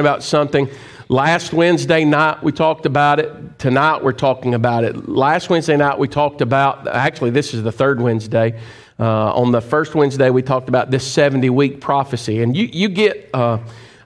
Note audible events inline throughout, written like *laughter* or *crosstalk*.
about something. Last Wednesday night, we talked about it. Tonight, we're talking about it. Last Wednesday night, we talked about, actually, this is the third Wednesday. Uh, on the first Wednesday, we talked about this 70 week prophecy. And you, you get, uh,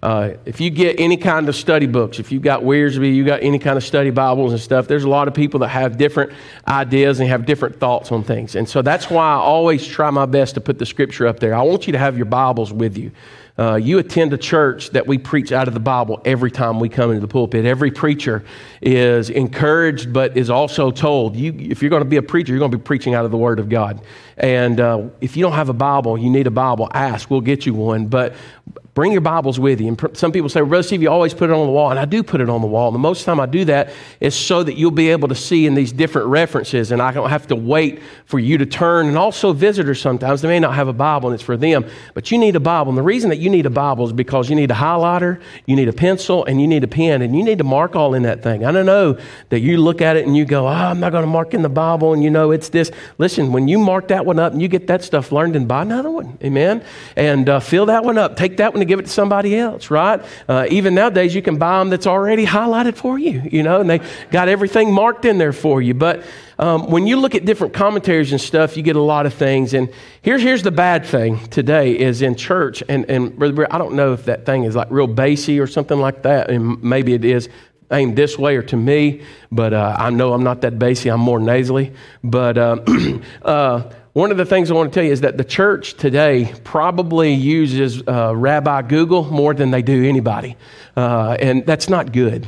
uh, if you get any kind of study books, if you've got Wiersbe, you got any kind of study Bibles and stuff, there's a lot of people that have different ideas and have different thoughts on things. And so that's why I always try my best to put the scripture up there. I want you to have your Bibles with you. Uh, you attend a church that we preach out of the Bible every time we come into the pulpit. Every preacher is encouraged, but is also told, you, if you're going to be a preacher, you're going to be preaching out of the Word of God. And uh, if you don't have a Bible, you need a Bible, ask. We'll get you one. But bring your Bibles with you. And pr- some people say, Brother Steve, you always put it on the wall. And I do put it on the wall. And the most time I do that is so that you'll be able to see in these different references. And I don't have to wait for you to turn. And also, visitors sometimes, they may not have a Bible and it's for them. But you need a Bible. And the reason that you need a Bible is because you need a highlighter, you need a pencil, and you need a pen. And you need to mark all in that thing. I don't know that you look at it and you go, oh, I'm not going to mark in the Bible. And you know, it's this. Listen, when you mark that one up and you get that stuff learned, and buy another one. Amen. And uh, fill that one up. Take that one and give it to somebody else, right? Uh, even nowadays, you can buy them that's already highlighted for you, you know, and they got everything marked in there for you. But um, when you look at different commentaries and stuff, you get a lot of things. And here's, here's the bad thing today is in church, and, and I don't know if that thing is like real bassy or something like that, and maybe it is aimed this way or to me, but uh, I know I'm not that bassy. I'm more nasally. But uh, *clears throat* uh, one of the things I want to tell you is that the church today probably uses uh, Rabbi Google more than they do anybody. Uh, and that's not good.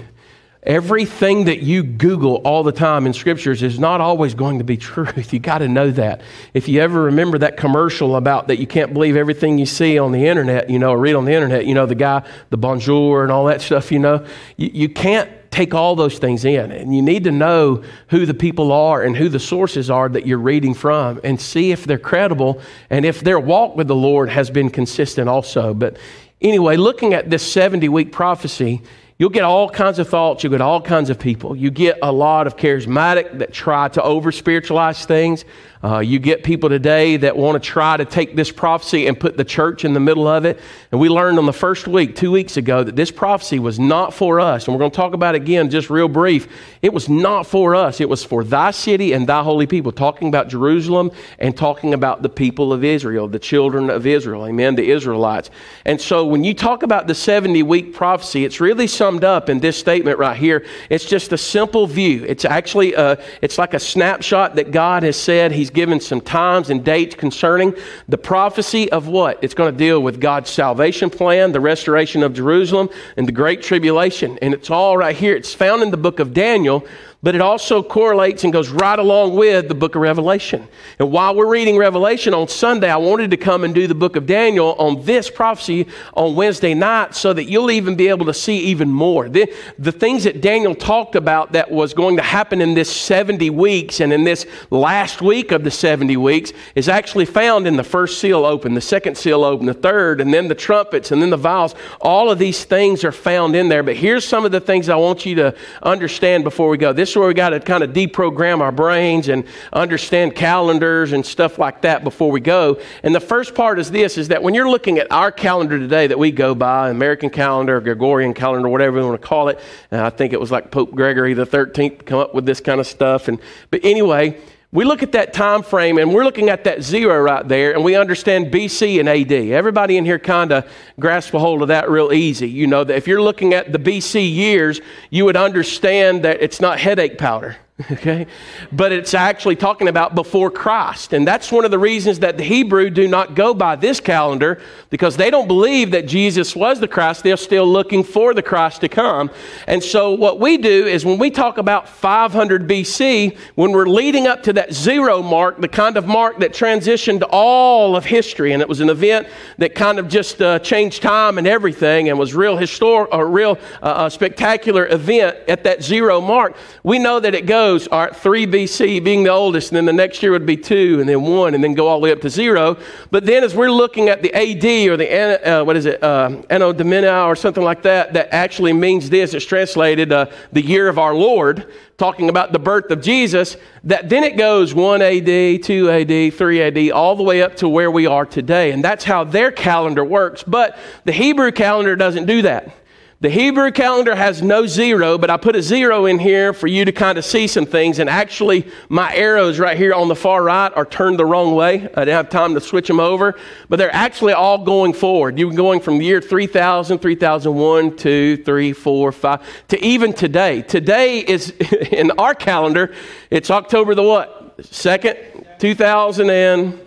Everything that you Google all the time in scriptures is not always going to be *laughs* truth. You got to know that. If you ever remember that commercial about that you can't believe everything you see on the internet, you know, or read on the internet, you know, the guy, the bonjour and all that stuff, you know, you, you can't take all those things in. And you need to know who the people are and who the sources are that you're reading from and see if they're credible and if their walk with the Lord has been consistent also. But anyway, looking at this 70 week prophecy, You'll get all kinds of thoughts. You'll get all kinds of people. You get a lot of charismatic that try to over spiritualize things. Uh, you get people today that want to try to take this prophecy and put the church in the middle of it. And we learned on the first week, two weeks ago, that this prophecy was not for us. And we're going to talk about it again, just real brief. It was not for us, it was for thy city and thy holy people, talking about Jerusalem and talking about the people of Israel, the children of Israel. Amen, the Israelites. And so when you talk about the 70 week prophecy, it's really summed up in this statement right here. It's just a simple view. It's actually, a, it's like a snapshot that God has said He's given some times and dates concerning the prophecy of what? It's going to deal with God's salvation plan, the restoration of Jerusalem, and the Great Tribulation. And it's all right here. It's found in the book of Daniel but it also correlates and goes right along with the book of Revelation. And while we're reading Revelation on Sunday, I wanted to come and do the book of Daniel on this prophecy on Wednesday night so that you'll even be able to see even more. The, the things that Daniel talked about that was going to happen in this 70 weeks and in this last week of the 70 weeks is actually found in the first seal open, the second seal open, the third, and then the trumpets, and then the vials. All of these things are found in there. But here's some of the things I want you to understand before we go. This where we got to kind of deprogram our brains and understand calendars and stuff like that before we go. And the first part is this is that when you're looking at our calendar today that we go by, American calendar, Gregorian calendar, whatever you want to call it, I think it was like Pope Gregory the 13th come up with this kind of stuff. And but anyway, we look at that time frame and we're looking at that zero right there and we understand BC and AD. Everybody in here kind of grasp a hold of that real easy. You know that if you're looking at the BC years, you would understand that it's not headache powder. *laughs* okay? But it's actually talking about before Christ. And that's one of the reasons that the Hebrew do not go by this calendar because they don't believe that Jesus was the Christ. They're still looking for the Christ to come. And so what we do is when we talk about 500 BC, when we're leading up to that zero mark, the kind of mark that transitioned all of history, and it was an event that kind of just uh, changed time and everything and was real historic, a real uh, spectacular event at that zero mark, we know that it goes all right, 3 BC being the oldest, and then the next year would be 2, and then 1, and then go all the way up to 0. But then as we're looking at the AD or the, uh, what is it, uh, Anno Domini or something like that, that actually means this, it's translated uh, the year of our Lord, talking about the birth of Jesus, that then it goes 1 AD, 2 AD, 3 AD, all the way up to where we are today. And that's how their calendar works. But the Hebrew calendar doesn't do that. The Hebrew calendar has no zero, but I put a zero in here for you to kind of see some things. And actually, my arrows right here on the far right are turned the wrong way. I didn't have time to switch them over, but they're actually all going forward. You're going from the year 3000, 3001, 2, 3, 4, 5, to even today. Today is, *laughs* in our calendar, it's October the what? 2nd, 2000 and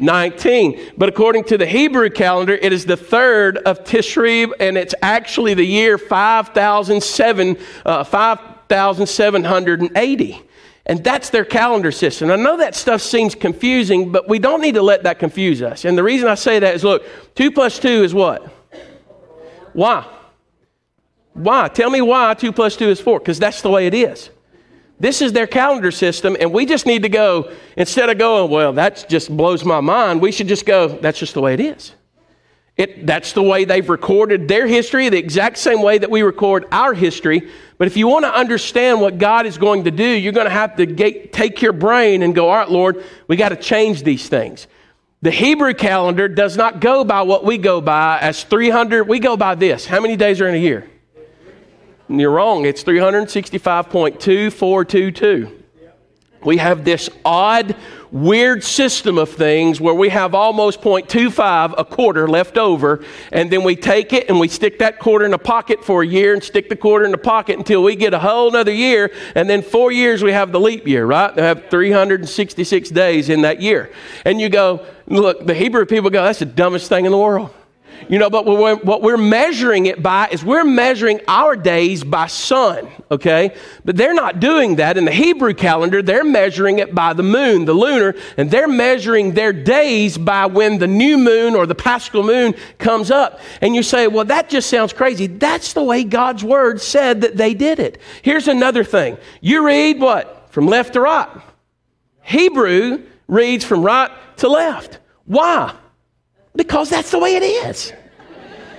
19. But according to the Hebrew calendar, it is the third of Tishri, and it's actually the year 5007, uh, 5780. And that's their calendar system. I know that stuff seems confusing, but we don't need to let that confuse us. And the reason I say that is look, 2 plus 2 is what? Why? Why? Tell me why 2 plus 2 is 4, because that's the way it is. This is their calendar system, and we just need to go, instead of going, well, that just blows my mind, we should just go, that's just the way it is. It, that's the way they've recorded their history, the exact same way that we record our history. But if you want to understand what God is going to do, you're going to have to get, take your brain and go, all right, Lord, we got to change these things. The Hebrew calendar does not go by what we go by as 300. We go by this. How many days are in a year? You're wrong. It's 365.2422. We have this odd, weird system of things where we have almost 0.25 a quarter left over, and then we take it and we stick that quarter in a pocket for a year and stick the quarter in the pocket until we get a whole another year, and then four years we have the leap year, right? They have 366 days in that year. And you go, look, the Hebrew people go, that's the dumbest thing in the world. You know, but what we're measuring it by is we're measuring our days by sun, okay? But they're not doing that. In the Hebrew calendar, they're measuring it by the moon, the lunar, and they're measuring their days by when the new moon or the paschal moon comes up. And you say, well, that just sounds crazy. That's the way God's word said that they did it. Here's another thing you read what? From left to right. Hebrew reads from right to left. Why? Because that's the way it is.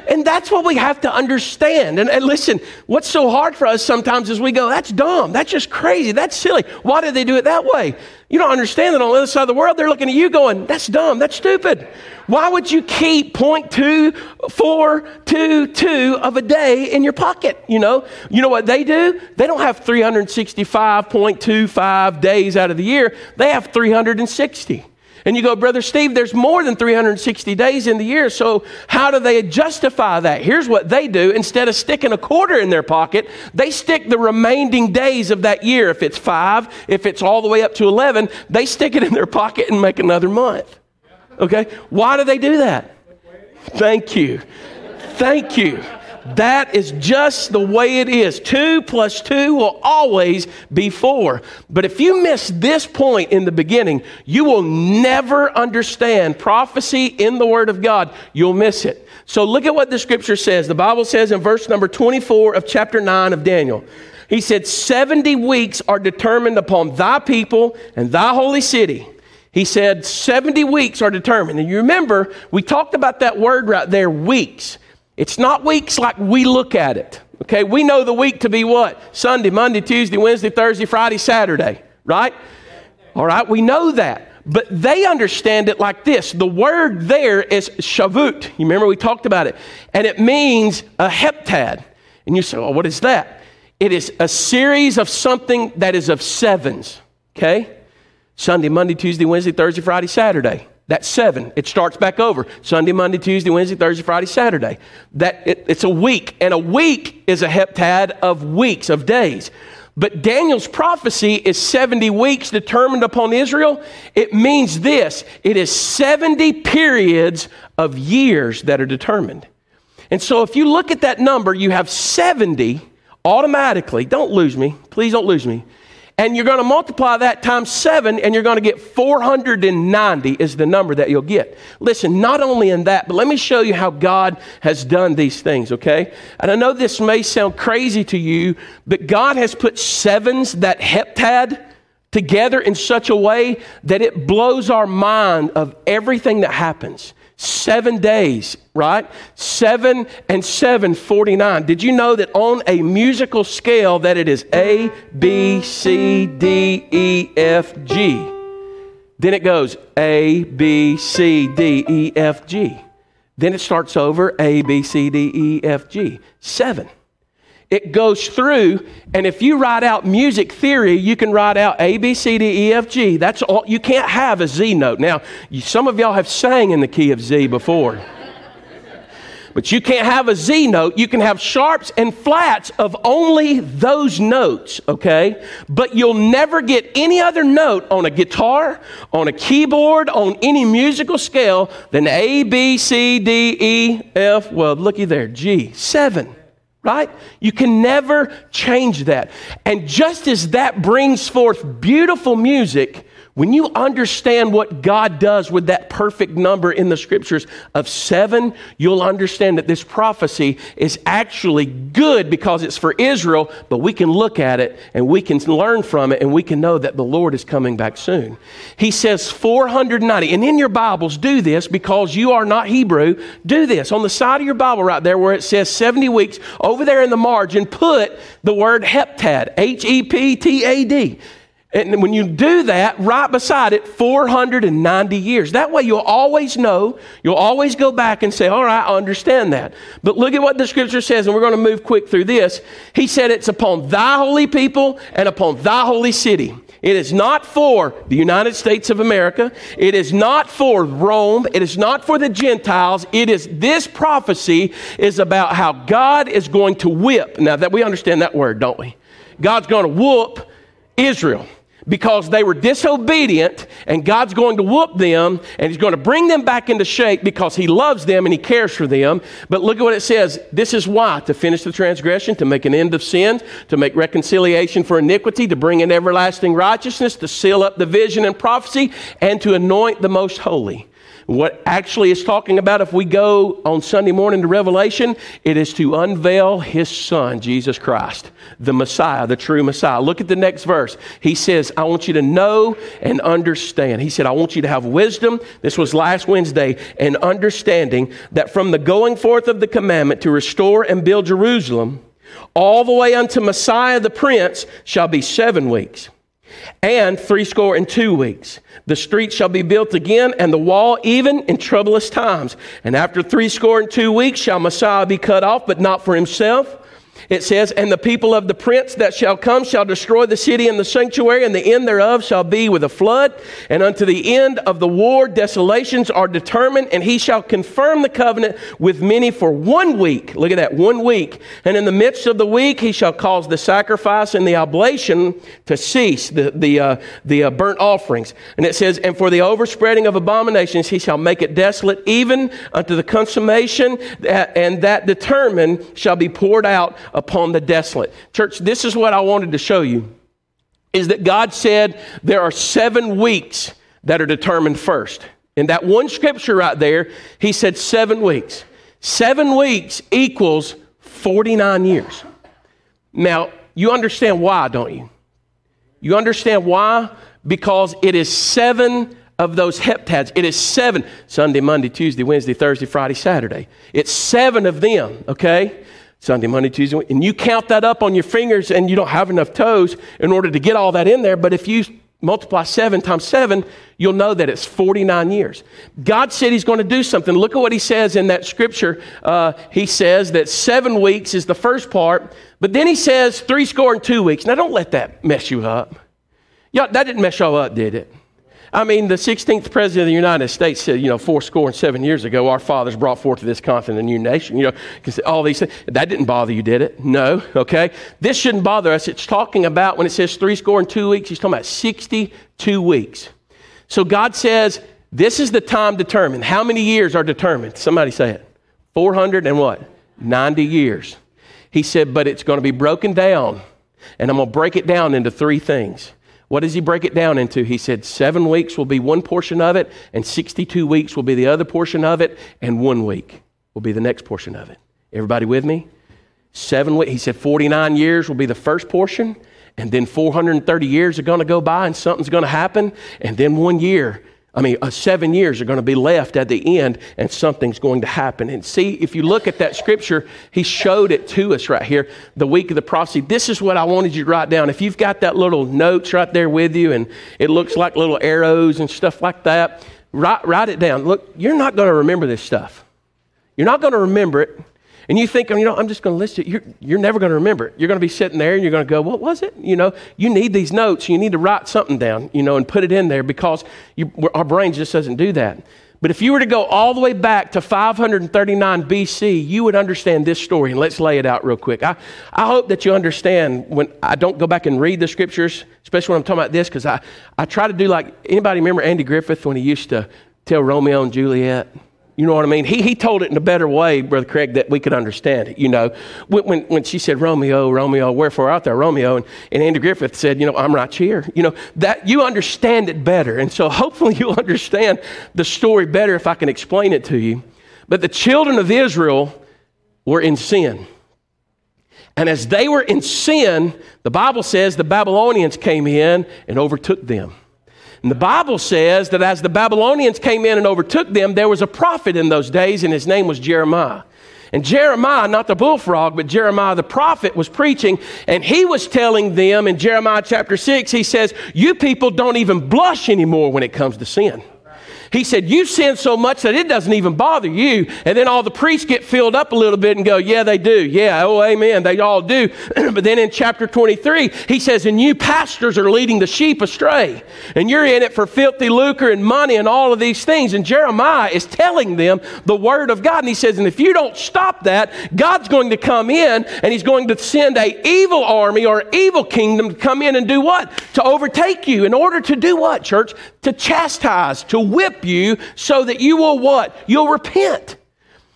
And that's what we have to understand. And, and, listen, what's so hard for us sometimes is we go, that's dumb. That's just crazy. That's silly. Why did they do it that way? You don't understand that on the other side of the world, they're looking at you going, that's dumb. That's stupid. Why would you keep 0.2422 of a day in your pocket? You know, you know what they do? They don't have 365.25 days out of the year. They have 360. And you go, Brother Steve, there's more than 360 days in the year, so how do they justify that? Here's what they do instead of sticking a quarter in their pocket, they stick the remaining days of that year. If it's five, if it's all the way up to 11, they stick it in their pocket and make another month. Okay? Why do they do that? Thank you. Thank you. That is just the way it is. Two plus two will always be four. But if you miss this point in the beginning, you will never understand prophecy in the Word of God. You'll miss it. So look at what the scripture says. The Bible says in verse number 24 of chapter 9 of Daniel. He said, 70 weeks are determined upon thy people and thy holy city. He said, 70 weeks are determined. And you remember, we talked about that word right there, weeks. It's not weeks like we look at it. Okay, we know the week to be what? Sunday, Monday, Tuesday, Wednesday, Thursday, Friday, Saturday, right? All right, we know that. But they understand it like this. The word there is shavut. You remember we talked about it. And it means a heptad. And you say, well, what is that? It is a series of something that is of sevens. Okay? Sunday, Monday, Tuesday, Wednesday, Thursday, Friday, Saturday. That's seven. It starts back over Sunday, Monday, Tuesday, Wednesday, Thursday, Friday, Saturday. That it, it's a week, and a week is a heptad of weeks of days. But Daniel's prophecy is 70 weeks determined upon Israel. It means this it is 70 periods of years that are determined. And so if you look at that number, you have 70 automatically. Don't lose me. Please don't lose me. And you're going to multiply that times seven, and you're going to get 490 is the number that you'll get. Listen, not only in that, but let me show you how God has done these things, okay? And I know this may sound crazy to you, but God has put sevens, that heptad, together in such a way that it blows our mind of everything that happens. Seven days, right? Seven and seven, 49. Did you know that on a musical scale that it is A, B, C, D, E, F, G? Then it goes A, B, C, D, E, F, G. Then it starts over A, B, C, D, E, F, G. Seven. It goes through, and if you write out music theory, you can write out A, B, C, D, E, F, G. That's all. You can't have a Z note. Now, you, some of y'all have sang in the key of Z before. But you can't have a Z note. You can have sharps and flats of only those notes, okay? But you'll never get any other note on a guitar, on a keyboard, on any musical scale than A, B, C, D, E, F, well, looky there, G, seven right? You can never change that. And just as that brings forth beautiful music, when you understand what God does with that perfect number in the scriptures of seven, you'll understand that this prophecy is actually good because it's for Israel, but we can look at it and we can learn from it and we can know that the Lord is coming back soon. He says 490. And in your Bibles, do this because you are not Hebrew. Do this. On the side of your Bible right there where it says 70 weeks, over there in the margin, put the word heptad, H E P T A D. And when you do that, right beside it, 490 years. That way you'll always know, you'll always go back and say, All right, I understand that. But look at what the scripture says, and we're going to move quick through this. He said, It's upon thy holy people and upon thy holy city. It is not for the United States of America. It is not for Rome. It is not for the Gentiles. It is this prophecy is about how God is going to whip. Now that we understand that word, don't we? God's going to whoop Israel because they were disobedient and God's going to whoop them and He's going to bring them back into shape because He loves them and He cares for them. But look at what it says. This is why to finish the transgression, to make an end of sin, to make reconciliation for iniquity, to bring in everlasting righteousness, to seal up the vision and prophecy, and to anoint the most holy. What actually is talking about, if we go on Sunday morning to Revelation, it is to unveil his son, Jesus Christ, the Messiah, the true Messiah. Look at the next verse. He says, I want you to know and understand. He said, I want you to have wisdom. This was last Wednesday, and understanding that from the going forth of the commandment to restore and build Jerusalem, all the way unto Messiah the Prince shall be seven weeks and threescore and two weeks. The street shall be built again, and the wall even in troublous times. And after threescore and two weeks shall Messiah be cut off, but not for himself. It says, And the people of the prince that shall come shall destroy the city and the sanctuary, and the end thereof shall be with a flood. And unto the end of the war, desolations are determined, and he shall confirm the covenant with many for one week. Look at that, one week. And in the midst of the week, he shall cause the sacrifice and the oblation to cease, the, the, uh, the uh, burnt offerings. And it says, And for the overspreading of abominations, he shall make it desolate, even unto the consummation, and that determined shall be poured out upon the desolate. Church, this is what I wanted to show you is that God said there are seven weeks that are determined first. In that one scripture right there, he said seven weeks. Seven weeks equals 49 years. Now, you understand why, don't you? You understand why? Because it is seven of those heptads. It is seven Sunday, Monday, Tuesday, Wednesday, Thursday, Friday, Saturday. It's seven of them, okay? Sunday, Monday, Tuesday, and you count that up on your fingers and you don't have enough toes in order to get all that in there. But if you multiply seven times seven, you'll know that it's 49 years. God said He's going to do something. Look at what He says in that scripture. Uh, he says that seven weeks is the first part, but then He says three score and two weeks. Now, don't let that mess you up. Yeah, that didn't mess y'all up, did it? I mean, the 16th president of the United States said, you know, four score and seven years ago, our fathers brought forth to this continent a new nation. You know, all these things, that didn't bother you, did it? No, okay? This shouldn't bother us. It's talking about, when it says three score and two weeks, he's talking about 62 weeks. So God says, this is the time determined. How many years are determined? Somebody say it. 400 and what? 90 years. He said, but it's going to be broken down. And I'm going to break it down into three things. What does he break it down into? He said seven weeks will be one portion of it, and 62 weeks will be the other portion of it, and one week will be the next portion of it. Everybody with me? Seven weeks. He said 49 years will be the first portion, and then 430 years are going to go by, and something's going to happen, and then one year I mean, uh, seven years are going to be left at the end, and something's going to happen. And see, if you look at that scripture, he showed it to us right here, the week of the prophecy. This is what I wanted you to write down. If you've got that little notes right there with you, and it looks like little arrows and stuff like that, write, write it down. Look, you're not going to remember this stuff. You're not going to remember it. And you think, you know, I'm just going to list it. You're, you're never going to remember it. You're going to be sitting there and you're going to go, what was it? You know, you need these notes. You need to write something down, you know, and put it in there because you, our brain just doesn't do that. But if you were to go all the way back to 539 BC, you would understand this story. And let's lay it out real quick. I, I hope that you understand when I don't go back and read the scriptures, especially when I'm talking about this, because I, I try to do like anybody remember Andy Griffith when he used to tell Romeo and Juliet? You know what I mean? He, he told it in a better way, Brother Craig, that we could understand it. You know, when, when, when she said, Romeo, Romeo, wherefore art thou, Romeo? And, and Andy Griffith said, you know, I'm right here. You know, that you understand it better. And so *laughs* hopefully you'll understand the story better if I can explain it to you. But the children of Israel were in sin. And as they were in sin, the Bible says the Babylonians came in and overtook them. And the Bible says that as the Babylonians came in and overtook them, there was a prophet in those days, and his name was Jeremiah. And Jeremiah, not the bullfrog, but Jeremiah the prophet was preaching, and he was telling them in Jeremiah chapter 6, he says, You people don't even blush anymore when it comes to sin. He said, You sin so much that it doesn't even bother you. And then all the priests get filled up a little bit and go, Yeah, they do. Yeah, oh, amen. They all do. *clears throat* but then in chapter 23, he says, And you pastors are leading the sheep astray. And you're in it for filthy lucre and money and all of these things. And Jeremiah is telling them the word of God. And he says, And if you don't stop that, God's going to come in and he's going to send a evil army or evil kingdom to come in and do what? To overtake you. In order to do what, church? To chastise, to whip you so that you will what? You'll repent.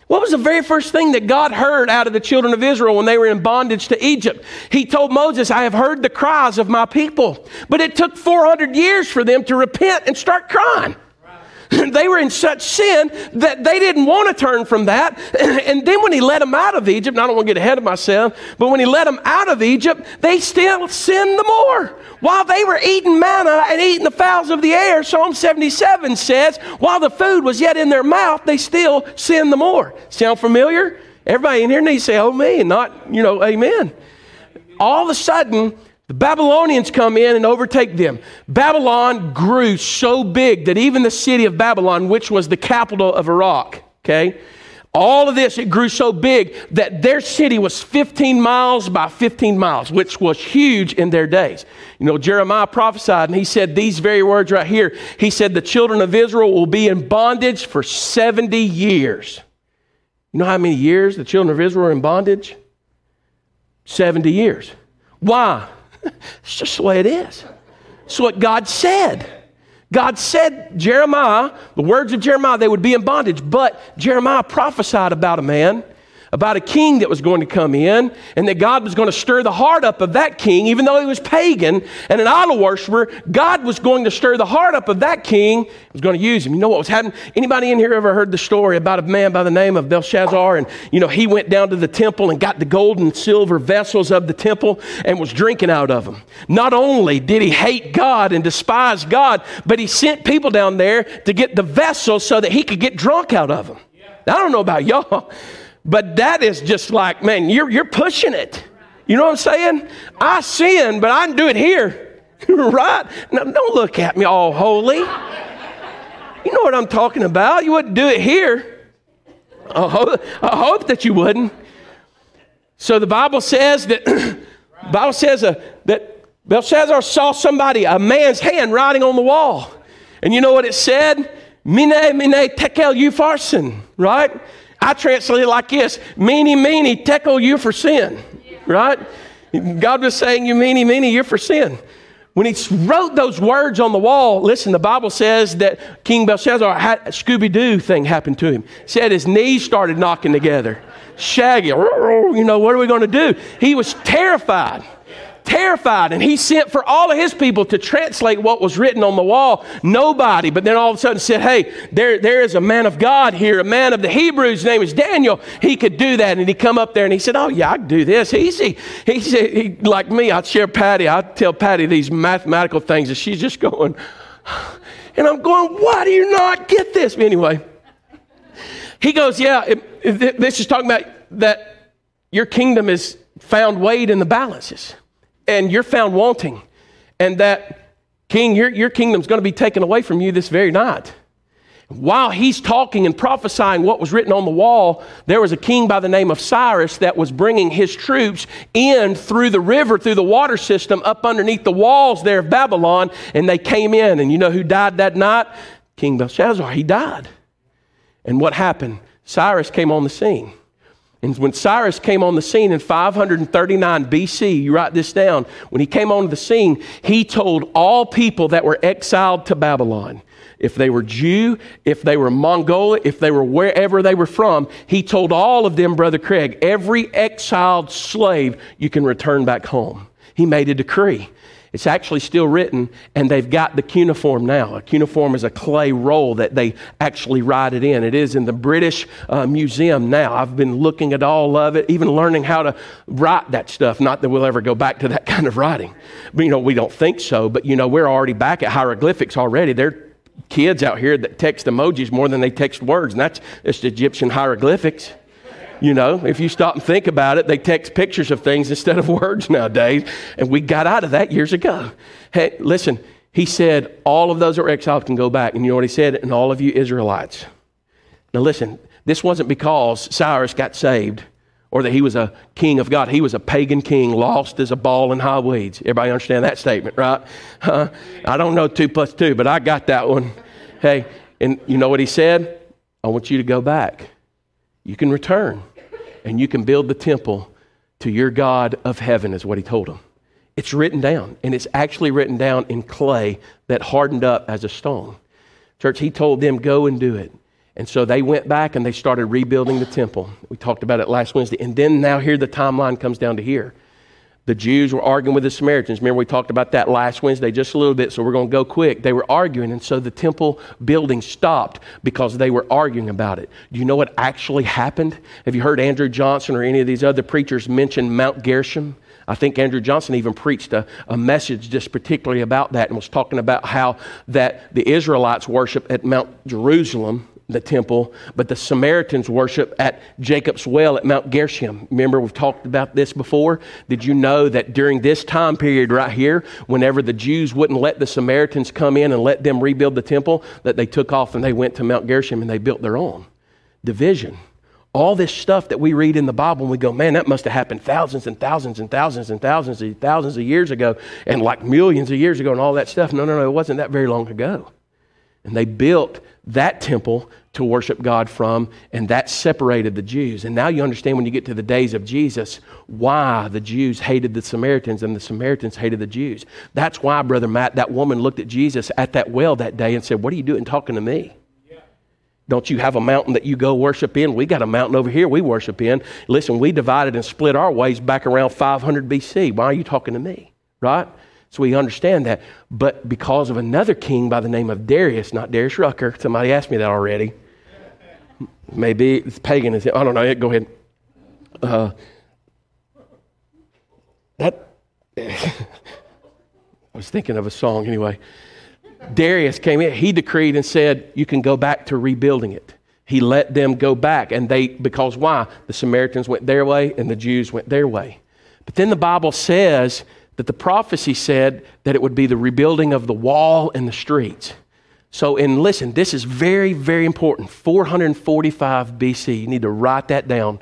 What was the very first thing that God heard out of the children of Israel when they were in bondage to Egypt? He told Moses, I have heard the cries of my people. But it took 400 years for them to repent and start crying. *clears throat* they were in such sin that they didn't want to turn from that. *clears throat* And then when he let them out of Egypt, I don't want to get ahead of myself, but when he let them out of Egypt, they still sinned the more. While they were eating manna and eating the fowls of the air, Psalm 77 says, while the food was yet in their mouth, they still sinned the more. Sound familiar? Everybody in here needs to say, oh, me, and not, you know, amen. All of a sudden, the Babylonians come in and overtake them. Babylon grew so big that even the city of Babylon, which was the capital of Iraq, okay, all of this, it grew so big that their city was 15 miles by 15 miles, which was huge in their days. You know, Jeremiah prophesied and he said these very words right here. He said, The children of Israel will be in bondage for 70 years. You know how many years the children of Israel were in bondage? 70 years. Why? It's just the way it is. It's what God said. God said, Jeremiah, the words of Jeremiah, they would be in bondage. But Jeremiah prophesied about a man about a king that was going to come in and that God was going to stir the heart up of that king, even though he was pagan and an idol worshiper. God was going to stir the heart up of that king. Was going to use him. You know what was happening? Anybody in here ever heard the story about a man by the name of Belshazzar? And, you know, he went down to the temple and got the gold and silver vessels of the temple and was drinking out of them. Not only did he hate God and despise God, but he sent people down there to get the vessels so that he could get drunk out of them. I don't know about y'all. But that is just like, man, you're, you're pushing it. You know what I'm saying? I sin, but I can do it here. *laughs* right? Now, don't look at me all holy. You know what I'm talking about. You wouldn't do it here. I hope, I hope that you wouldn't. So the Bible says that *clears throat* Bible says that Belshazzar saw somebody, a man's hand writing on the wall. And you know what it said? Mine, mene, tekel, upharsin, right? I translate it like this Meeny, meeny, tekel you for sin. Right? God was saying, You meeny, meeny, you're for sin. When he wrote those words on the wall, listen, the Bible says that King Belshazzar had a Scooby Doo thing happen to him. said his knees started knocking together. Shaggy, you know, what are we going to do? He was terrified terrified. And he sent for all of his people to translate what was written on the wall. Nobody. But then all of a sudden said, hey, there, there is a man of God here, a man of the Hebrews. Name is Daniel. He could do that. And he come up there and he said, oh, yeah, I can do this. Easy. He said, he, like me, I'd share Patty. I'd tell Patty these mathematical things and she's just going, *sighs* and I'm going, why do you not get this? Anyway, he goes, yeah, it, it, this is talking about that your kingdom is found weighed in the balances and you're found wanting, and that king, your, your kingdom's going to be taken away from you this very night. while he's talking and prophesying what was written on the wall, there was a king by the name of Cyrus that was bringing his troops in through the river, through the water system, up underneath the walls there of Babylon, and they came in. And you know who died that night? King Belshazzar. He died. And what happened? Cyrus came on the scene. And when Cyrus came on the scene in 539 BC, you write this down, when he came on the scene, he told all people that were exiled to Babylon, if they were Jew, if they were Mongol, if they were wherever they were from, he told all of them, Brother Craig, every exiled slave, you can return back home. He made a decree. It's actually still written, and they've got the cuneiform now. A cuneiform is a clay roll that they actually write it in. It is in the British uh, Museum now. I've been looking at all of it, even learning how to write that stuff. Not that we'll ever go back to that *laughs* kind of writing. But, you know, we don't think so, but, you know, we're already back at hieroglyphics already. There are kids out here that text emojis more than they text words, and that's just Egyptian hieroglyphics. You know, if you stop and think about it, they text pictures of things instead of *laughs* words nowadays. And we got out of that years ago. Hey, listen, he said, all of those that are exiled can go back. And you he said? And all of you Israelites. Now listen, this wasn't because Cyrus got saved or that he was a king of God. He was a pagan king, lost as a ball in high weeds. Everybody understand that statement, right? Huh? I don't know two plus two, but I got that one. Hey, and you know what he said? I want you to go back. You can return and you can build the temple to your God of heaven, is what he told them. It's written down, and it's actually written down in clay that hardened up as a stone. Church, he told them, go and do it. And so they went back and they started rebuilding the temple. We talked about it last Wednesday. And then now here the timeline comes down to here. The Jews were arguing with the Samaritans. Remember, we talked about that last Wednesday just a little bit, so we're going to go quick. They were arguing, and so the temple building stopped because they were arguing about it. Do you know what actually happened? Have you heard Andrew Johnson or any of these other preachers mention Mount Gerizim? I think Andrew Johnson even preached a, a message just particularly about that and was talking about how that the Israelites worship at Mount Jerusalem the temple, but the Samaritans worship at Jacob's well at Mount Gerizim. Remember, we've talked about this before. Did you know that during this time period right here, whenever the Jews wouldn't let the Samaritans come in and let them rebuild the temple, that they took off and they went to Mount Gerizim and they built their own division? All this stuff that we read in the Bible, and we go, man, that must have happened thousands and thousands and thousands and thousands and thousands of years ago, and like millions of years ago, and all that stuff. No, no, no, it wasn't that very long ago. And they built that temple to worship God from, and that separated the Jews. And now you understand when you get to the days of Jesus why the Jews hated the Samaritans and the Samaritans hated the Jews. That's why, Brother Matt, that woman looked at Jesus at that well that day and said, What are you doing talking to me? Don't you have a mountain that you go worship in? We got a mountain over here we worship in. Listen, we divided and split our ways back around 500 BC. Why are you talking to me? Right? So we understand that. But because of another king by the name of Darius, not Darius Rucker, somebody asked me that already. Maybe it's pagan. Is i don't know. Go ahead. Uh, that. *laughs* I was thinking of a song anyway. Darius came in. He decreed and said, You can go back to rebuilding it. He let them go back. And they, because why? The Samaritans went their way and the Jews went their way. But then the Bible says that the prophecy said that it would be the rebuilding of the wall and the streets. So, and listen, this is very, very important. 445 BC. You need to write that down.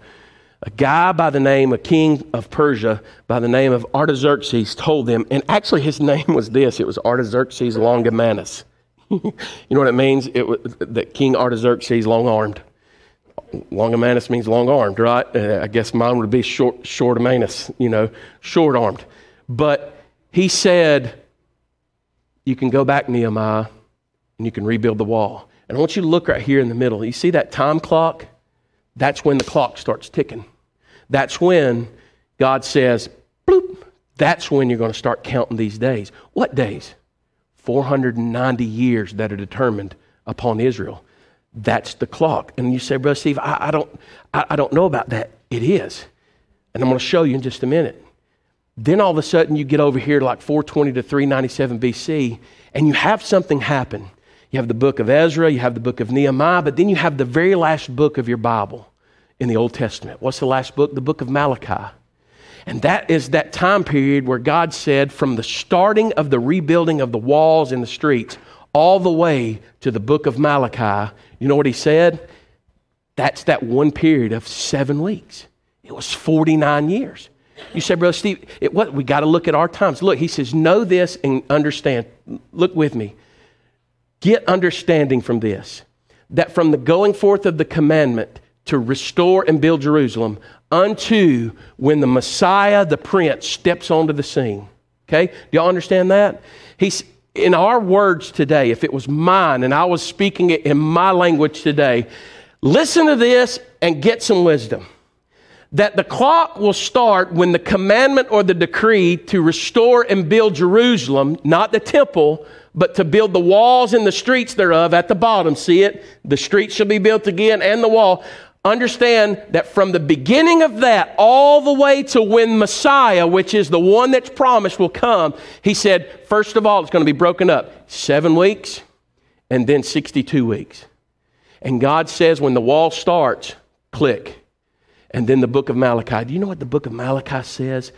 A guy by the name, a king of Persia by the name of Artaxerxes told them, and actually his *laughs* name was this it was Artaxerxes Longimanus. *laughs* you know what it means? It was that King Artaxerxes long armed. Longimanus means long armed, right? Uh, I guess mine would be short, shortimanus, you know, short armed. But he said, You can go back, Nehemiah, and you can rebuild the wall. And I want you to look right here in the middle. You see that time clock? That's when the clock starts ticking. That's when God says, bloop, that's when you're going to start counting these days. What days? 490 years that are determined upon Israel. That's the clock. And you say, Brother Steve, I, I don't, I, I don't know about that. It is. And I'm going to show you in just a minute. Then all of a sudden you get over here to like 420 to 397 BC, and you have something happen. You have the book of Ezra, you have the book of Nehemiah, but then you have the very last book of your Bible in the Old Testament. What's the last book? The book of Malachi. And that is that time period where God said, from the starting of the rebuilding of the walls and the streets, all the way to the book of Malachi, you know what he said? That's that one period of seven weeks. It was 49 years. You say, Brother Steve, it, what, we got to look at our times. Look, he says, know this and understand. Look with me. Get understanding from this that from the going forth of the commandment to restore and build Jerusalem unto when the Messiah, the Prince, steps onto the scene. Okay? Do y'all understand that? He's in our words today, if it was mine and I was speaking it in my language today, listen to this and get some wisdom. That the clock will start when the commandment or the decree to restore and build Jerusalem, not the temple, but to build the walls and the streets thereof at the bottom. See it? The streets shall be built again and the wall. Understand that from the beginning of that all the way to when Messiah, which is the one that's promised, will come, he said, first of all, it's going to be broken up seven weeks and then 62 weeks. And God says, when the wall starts, click. And then the book of Malachi. Do you know what the book of Malachi says?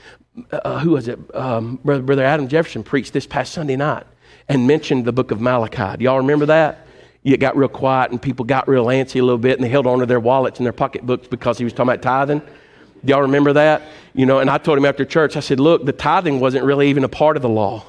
Uh, who was it? Um, Brother, Brother Adam Jefferson preached this past Sunday night and mentioned the book of Malachi. Do y'all remember that? It got real quiet and people got real antsy a little bit and they held on to their wallets and their pocketbooks because he was talking about tithing. Do y'all remember that? You know, and I told him after church, I said, look, the tithing wasn't really even a part of the law.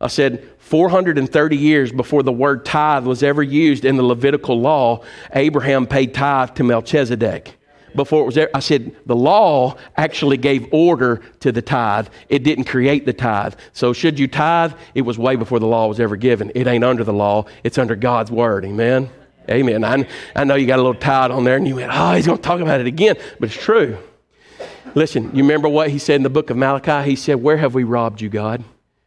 I said, 430 years before the word tithe was ever used in the Levitical law, Abraham paid tithe to Melchizedek before it was there. I said, the law actually gave order to the tithe. It didn't create the tithe. So, should you tithe? It was way before the law was ever given. It ain't under the law, it's under God's word. Amen? Amen. I, I know you got a little tithe on there and you went, oh, he's going to talk about it again. But it's true. Listen, you remember what he said in the book of Malachi? He said, Where have we robbed you, God?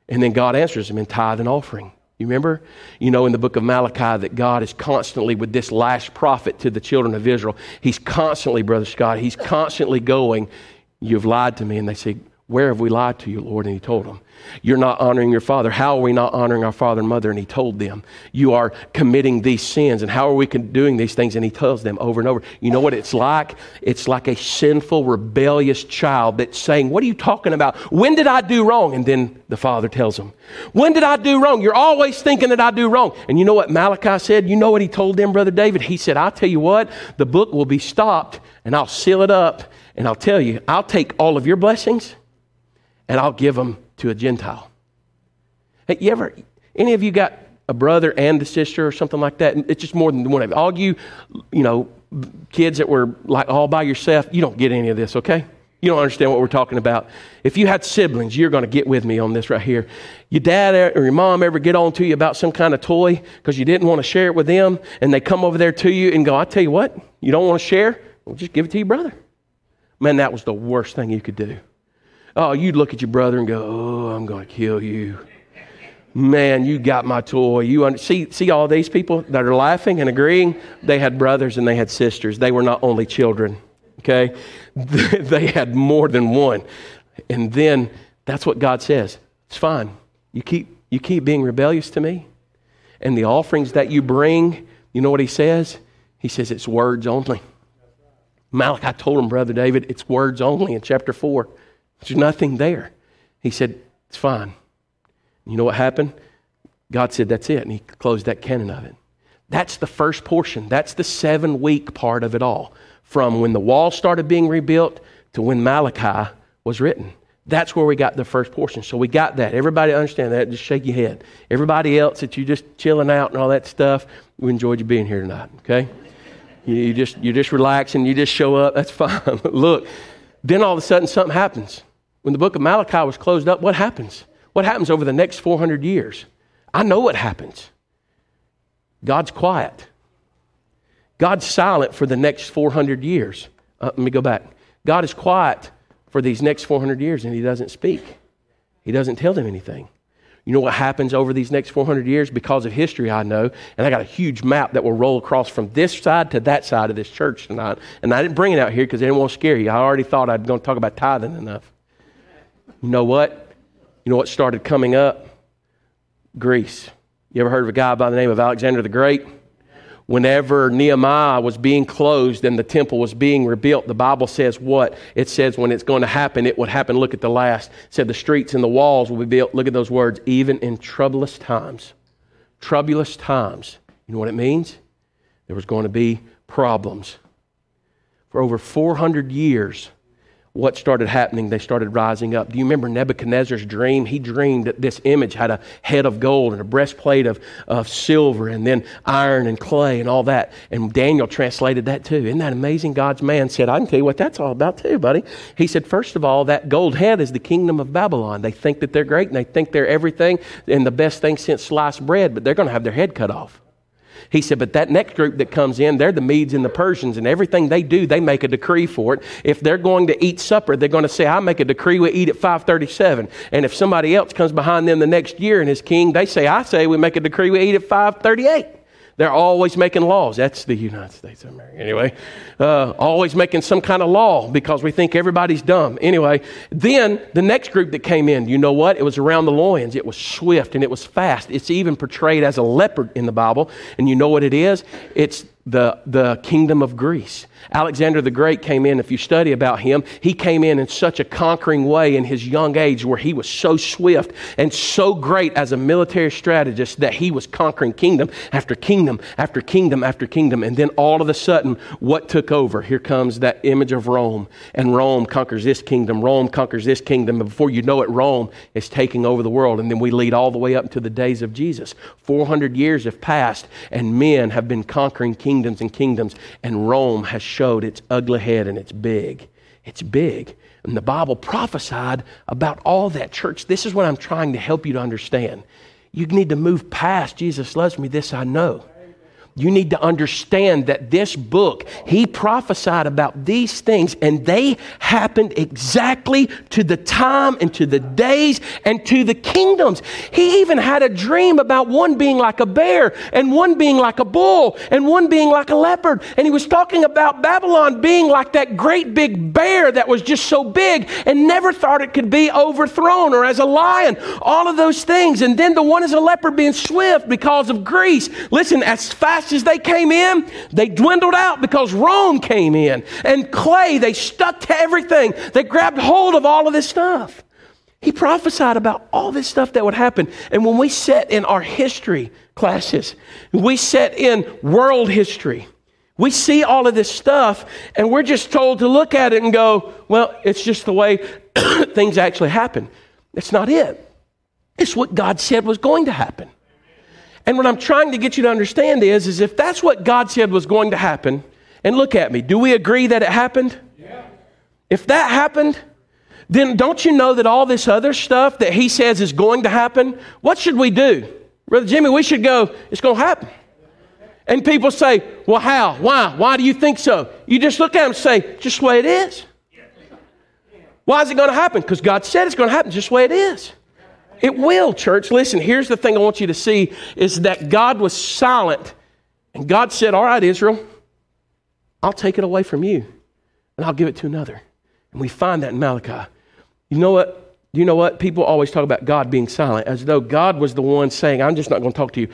And then God answers him in tithe and offering. You remember? You know in the book of Malachi that God is constantly, with this last prophet to the children of Israel, he's constantly, Brother Scott, he's constantly going, You've lied to me. And they say, Where have we lied to you, Lord? And he told them, you're not honoring your father. How are we not honoring our father and mother? And he told them, You are committing these sins. And how are we doing these things? And he tells them over and over. You know what it's like? It's like a sinful, rebellious child that's saying, What are you talking about? When did I do wrong? And then the father tells them, When did I do wrong? You're always thinking that I do wrong. And you know what Malachi said? You know what he told them, Brother David? He said, I'll tell you what, the book will be stopped and I'll seal it up. And I'll tell you, I'll take all of your blessings and I'll give them to a Gentile. Hey, you ever, any of you got a brother and a sister or something like that? It's just more than one of you. All you, you know, kids that were like all by yourself, you don't get any of this, okay? You don't understand what we're talking about. If you had siblings, you're going to get with me on this right here. Your dad or your mom ever get on to you about some kind of toy because you didn't want to share it with them, and they come over there to you and go, I tell you what, you don't want to share? Well, just give it to your brother. Man, that was the worst thing you could do. Oh, you'd look at your brother and go, Oh, I'm going to kill you. Man, you got my toy. You under- see, see all these people that are laughing and agreeing? They had brothers and they had sisters. They were not only children, okay? *laughs* they had more than one. And then that's what God says. It's fine. You keep, you keep being rebellious to me. And the offerings that you bring, you know what he says? He says it's words only. Malachi told him, Brother David, it's words only in chapter 4. There's nothing there. He said, It's fine. You know what happened? God said, That's it. And he closed that canon of it. That's the first portion. That's the seven week part of it all. From when the wall started being rebuilt to when Malachi was written. That's where we got the first portion. So we got that. Everybody understand that. Just shake your head. Everybody else that you're just chilling out and all that stuff, we enjoyed you being here tonight. Okay? You, you just you just relax and you just show up. That's *laughs* fine. Look, then all of a sudden something happens. When the book of Malachi was closed up, what happens? What happens over the next 400 years? I know what happens. God's quiet. God's silent for the next 400 years. Uh, let me go back. God is quiet for these next 400 years and he doesn't speak. He doesn't tell them anything. You know what happens over these next 400 years? Because of history, I know. And I got a huge map that will roll across from this side to that side of this church tonight. And I didn't bring it out here because I didn't want to scare you. I already thought I'd going to talk about tithing enough. You know what? You know what started coming up? Greece. You ever heard of a guy by the name of Alexander the Great? Whenever Nehemiah was being closed and the temple was being rebuilt, the Bible says what? It says when it's going to happen, it would happen. Look at the last. It said the streets and the walls will be built. Look at those words. Even in troublous times, troublous times. You know what it means? There was going to be problems. For over 400 years, what started happening? They started rising up. Do you remember Nebuchadnezzar's dream? He dreamed that this image had a head of gold and a breastplate of, of silver and then iron and clay and all that. And Daniel translated that too. Isn't that amazing? God's man said, I can tell you what that's all about too, buddy. He said, first of all, that gold head is the kingdom of Babylon. They think that they're great and they think they're everything and the best thing since sliced bread, but they're going to have their head cut off. He said, but that next group that comes in, they're the Medes and the Persians, and everything they do, they make a decree for it. If they're going to eat supper, they're going to say, I make a decree we eat at 537. And if somebody else comes behind them the next year and is king, they say, I say we make a decree we eat at 538. They're always making laws. That's the United States of America. Anyway, uh, always making some kind of law because we think everybody's dumb. Anyway, then the next group that came in, you know what? It was around the loins. It was swift and it was fast. It's even portrayed as a leopard in the Bible. And you know what it is? It's the, the kingdom of Greece. Alexander the Great came in, if you study about him, he came in in such a conquering way in his young age where he was so swift and so great as a military strategist that he was conquering kingdom after kingdom after kingdom after kingdom. And then all of a sudden, what took over? Here comes that image of Rome. And Rome conquers this kingdom, Rome conquers this kingdom. And before you know it, Rome is taking over the world. And then we lead all the way up to the days of Jesus. 400 years have passed, and men have been conquering kingdoms kingdoms and kingdoms, and Rome has showed its ugly head and it's big. It's big. And the Bible prophesied about all that, church. This is what I'm trying to help you to understand. You need to move past Jesus loves me, this I know. You need to understand that this book, he prophesied about these things, and they happened exactly to the time and to the days and to the kingdoms. He even had a dream about one being like a bear, and one being like a bull, and one being like a leopard. And he was talking about Babylon being like that great big bear that was just so big and never thought it could be overthrown, or as a lion, all of those things. And then the one as a leopard being swift because of Greece. Listen, as fast fast as they came in, they dwindled out because Rome came in. And clay, they stuck to everything. They grabbed hold of all of this stuff. He prophesied about all this stuff that would happen. And when we set in our history classes, we set in world history, we see all of this stuff and we're just told to look at it and go, well, it's just the way *coughs* things actually happen. That's not it. It's what God said was going to happen. And what I'm trying to get you to understand is, is if that's what God said was going to happen, and look at me, do we agree that it happened? Yeah. If that happened, then don't you know that all this other stuff that he says is going to happen, what should we do? Brother Jimmy, we should go, it's going to happen. And people say, well, how? Why? Why do you think so? You just look at them and say, just the way it is. Why is it going to happen? Because God said it's going to happen just the way it is. It will, church. Listen, here's the thing I want you to see is that God was silent. And God said, All right, Israel, I'll take it away from you and I'll give it to another. And we find that in Malachi. You know what? You know what? People always talk about God being silent as though God was the one saying, I'm just not going to talk to you.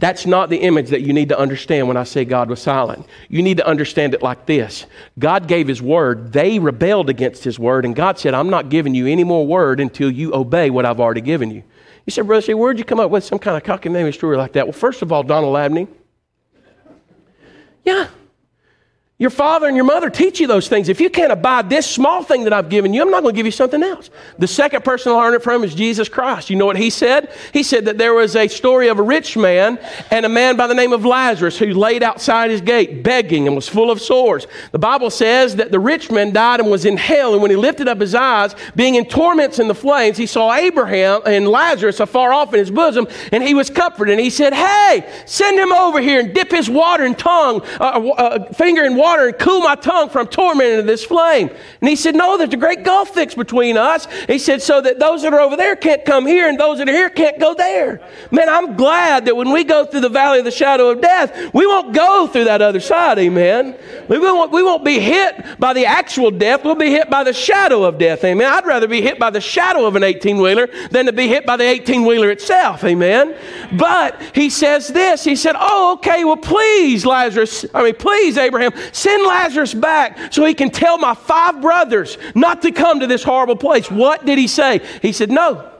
That's not the image that you need to understand when I say God was silent. You need to understand it like this God gave His word, they rebelled against His word, and God said, I'm not giving you any more word until you obey what I've already given you. You said, Brother, where'd you come up with some kind of cockamamie story like that? Well, first of all, Donald Abney. Yeah, your father and your mother teach you those things. If you can't abide this small thing that I've given you, I'm not going to give you something else. The second person to learn it from is Jesus Christ. You know what he said? He said that there was a story of a rich man and a man by the name of Lazarus who laid outside his gate begging and was full of sores. The Bible says that the rich man died and was in hell, and when he lifted up his eyes, being in torments in the flames, he saw Abraham and Lazarus afar off in his bosom, and he was comforted. And he said, Hey, send him over here and dip his water and tongue, uh, uh, finger in water water and cool my tongue from tormenting of this flame. And he said, No, there's a great gulf fixed between us. He said, So that those that are over there can't come here and those that are here can't go there. Man, I'm glad that when we go through the valley of the shadow of death, we won't go through that other side. Amen. We won't, we won't be hit by the actual death. We'll be hit by the shadow of death. Amen. I'd rather be hit by the shadow of an 18 wheeler than to be hit by the 18 wheeler itself. Amen. But he says this He said, Oh, okay, well, please, Lazarus, I mean, please, Abraham, Send Lazarus back so he can tell my five brothers not to come to this horrible place. What did he say? He said, No.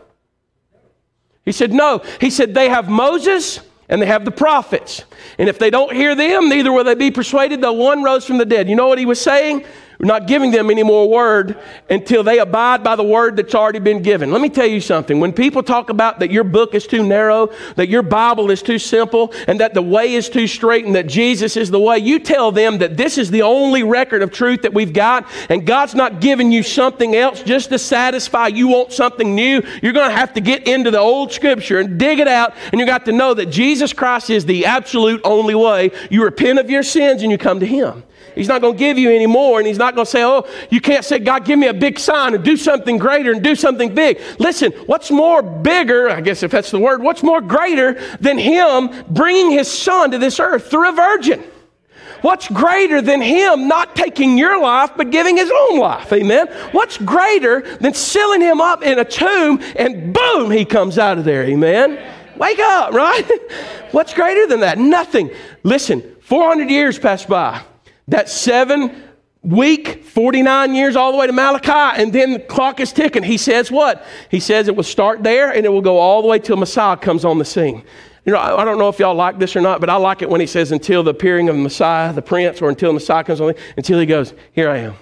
He said, No. He said, They have Moses and they have the prophets. And if they don't hear them, neither will they be persuaded, though one rose from the dead. You know what he was saying? We're not giving them any more word until they abide by the word that's already been given. Let me tell you something. When people talk about that your book is too narrow, that your Bible is too simple, and that the way is too straight, and that Jesus is the way, you tell them that this is the only record of truth that we've got, and God's not giving you something else just to satisfy you want something new. You're going to have to get into the old scripture and dig it out, and you got to know that Jesus Christ is the absolute only way. You repent of your sins and you come to Him. He's not going to give you any more, and He's not going to say, Oh, you can't say, God, give me a big sign and do something greater and do something big. Listen, what's more bigger, I guess if that's the word, what's more greater than Him bringing His Son to this earth through a virgin? What's greater than Him not taking your life but giving His own life? Amen. What's greater than sealing Him up in a tomb and boom, He comes out of there? Amen. Wake up, right? *laughs* What's greater than that? Nothing. Listen, 400 years passed by. That seven week, 49 years all the way to Malachi, and then the clock is ticking. He says what? He says it will start there and it will go all the way till Messiah comes on the scene. You know, I don't know if y'all like this or not, but I like it when he says until the appearing of Messiah, the Prince, or until Messiah comes on, until he goes, Here I am.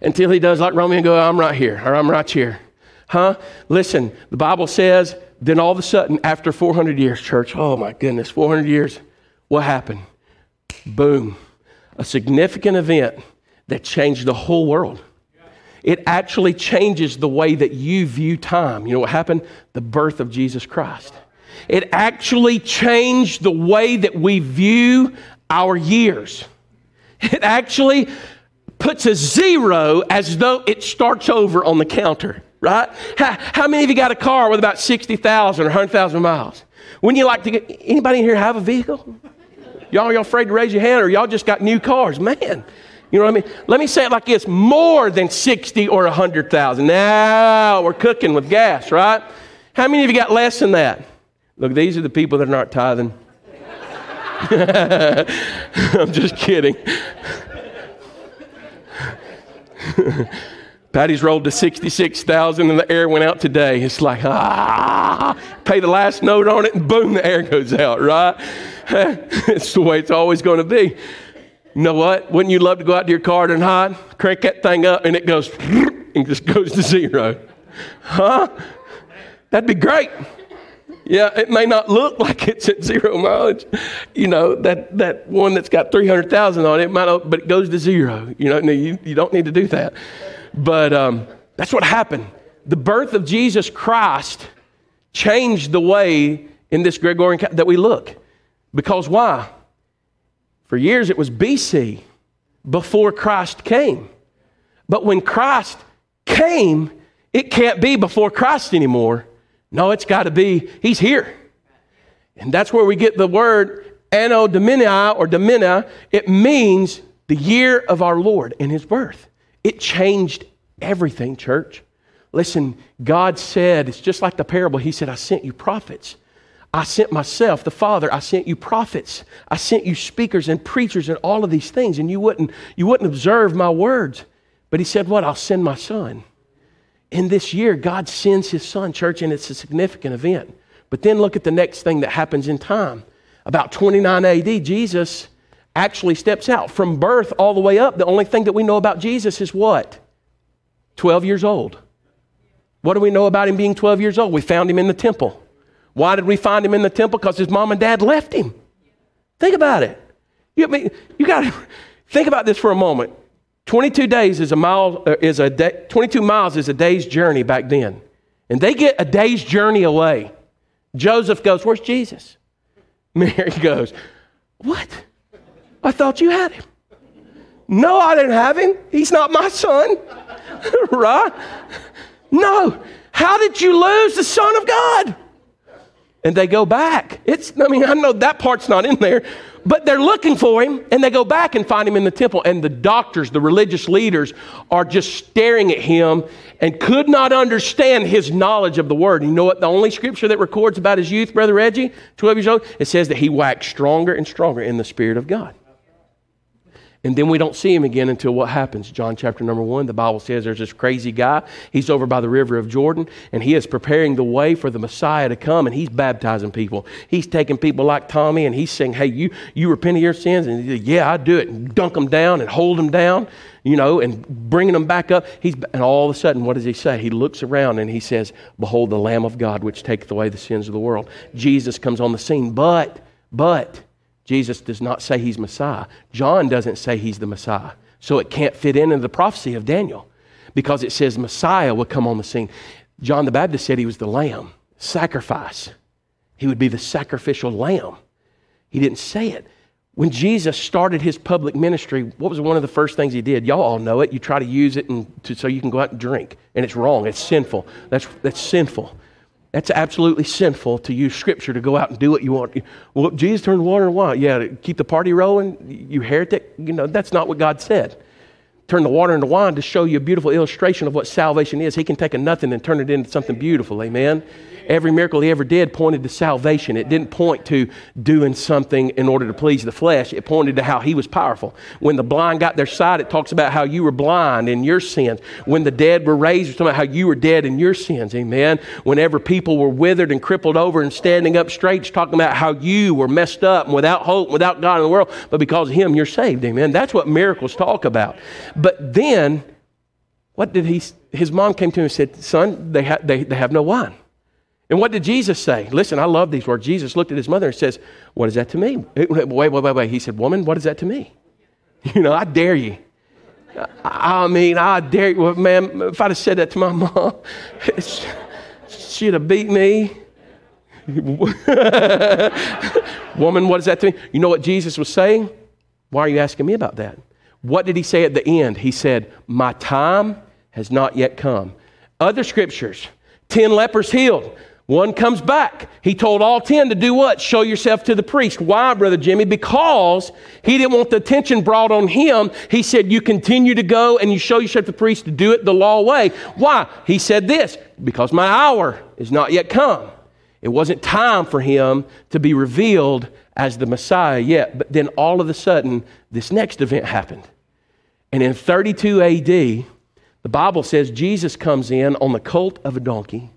Until he does like Romeo and go, I'm right here, or I'm right here. Huh? Listen, the Bible says, then all of a sudden, after 400 years, church, oh my goodness, 400 years, what happened? Boom a significant event that changed the whole world. It actually changes the way that you view time. You know what happened? The birth of Jesus Christ. It actually changed the way that we view our years. It actually puts a zero as though it starts over on the counter, right? How, how many of you got a car with about 60,000 or 100,000 miles? Wouldn't you like to get, anybody in here have a vehicle? Y'all, y'all afraid to raise your hand or y'all just got new cars? Man, you know what I mean? Let me say it like this more than 60 or 100,000. Now we're cooking with gas, right? How many of you got less than that? Look, these are the people that are not tithing. *laughs* I'm just kidding. *laughs* Patty's rolled to 66,000 and the air went out today. It's like, ah, pay the last note on it and boom, the air goes out, right? *laughs* it's the way it's always going to be. You know what? Wouldn't you love to go out to your car and tonight, crank that thing up, and it goes *laughs* and just goes to zero? Huh? That'd be great. Yeah, it may not look like it's at zero mileage. You know, that, that one that's got 300,000 on it, it might not, but it goes to zero. You know, you, you don't need to do that. But um, that's what happened. The birth of Jesus Christ changed the way in this Gregorian that we look. Because why? For years it was BC, before Christ came. But when Christ came, it can't be before Christ anymore. No, it's got to be, He's here. And that's where we get the word Anno Domini or Domina. It means the year of our Lord and His birth. It changed everything, church. Listen, God said, it's just like the parable. He said, I sent you prophets. I sent myself, the Father, I sent you prophets. I sent you speakers and preachers and all of these things, and you wouldn't, you wouldn't observe my words. But he said, What? I'll send my son. In this year, God sends his son, church, and it's a significant event. But then look at the next thing that happens in time. About 29 AD, Jesus actually steps out. From birth all the way up, the only thing that we know about Jesus is what? 12 years old. What do we know about him being 12 years old? We found him in the temple. Why did we find him in the temple? Because his mom and dad left him. Think about it. You, mean you got to *laughs* think about this for a moment. 22 days is a mile uh, is a day, 22 miles is a day's journey back then. And they get a day's journey away. Joseph goes, "Where's Jesus?" *laughs* Mary goes, "What? I thought you had him." No, I didn't have him. He's not my son. *laughs* right? No. How did you lose the son of God? and they go back. It's, I mean, I know that part's not in there, but they're looking for him and they go back and find him in the temple. And the doctors, the religious leaders, are just staring at him and could not understand his knowledge of the word. You know what? The only scripture that records about his youth, Brother Reggie, 12 years old, it says that he waxed stronger and stronger in the Spirit of God. And then we don't see him again until what happens? John chapter number one, the Bible says there's this crazy guy. He's over by the river of Jordan, and he is preparing the way for the Messiah to come, and he's baptizing people. He's taking people like Tommy, and he's saying, Hey, you, you repent of your sins? And he's like, Yeah, I do it. And dunk them down and hold them down, you know, and bringing them back up. He's, and all of a sudden, what does he say? He looks around and he says, Behold the Lamb of God, which taketh away the sins of the world. Jesus comes on the scene, but, but, Jesus does not say he's Messiah. John doesn't say he's the Messiah. So it can't fit in in the prophecy of Daniel because it says Messiah would come on the scene. John the Baptist said he was the lamb, sacrifice. He would be the sacrificial lamb. He didn't say it. When Jesus started his public ministry, what was one of the first things he did? Y'all all know it. You try to use it and to, so you can go out and drink. And it's wrong. It's sinful. That's, that's sinful. That's absolutely sinful to use scripture to go out and do what you want. Well, Jesus turned water into wine. Yeah, to keep the party rolling, you heretic. You know, that's not what God said. Turn the water into wine to show you a beautiful illustration of what salvation is. He can take a nothing and turn it into something beautiful. Amen. Every miracle he ever did pointed to salvation. It didn't point to doing something in order to please the flesh. It pointed to how he was powerful. When the blind got their sight, it talks about how you were blind in your sins. When the dead were raised, it's talking about how you were dead in your sins. Amen. Whenever people were withered and crippled over and standing up straight, it's talking about how you were messed up and without hope, without God in the world, but because of him, you're saved. Amen. That's what miracles talk about. But then, what did he, his mom came to him and said, Son, they, ha- they, they have no wine. And what did Jesus say? Listen, I love these words. Jesus looked at his mother and says, What is that to me? Wait, wait, wait, wait. He said, Woman, what is that to me? *laughs* You know, I dare you. I mean, I dare you. Well, man, if I'd have said that to my *laughs* mom, *laughs* she'd have beat me. Woman, what is that to me? You know what Jesus was saying? Why are you asking me about that? What did he say at the end? He said, My time has not yet come. Other scriptures, 10 lepers healed. One comes back. He told all 10 to do what? Show yourself to the priest. Why, Brother Jimmy? Because he didn't want the attention brought on him. He said, You continue to go and you show yourself to the priest to do it the law way. Why? He said this because my hour is not yet come. It wasn't time for him to be revealed as the Messiah yet. But then all of a sudden, this next event happened. And in 32 AD, the Bible says Jesus comes in on the colt of a donkey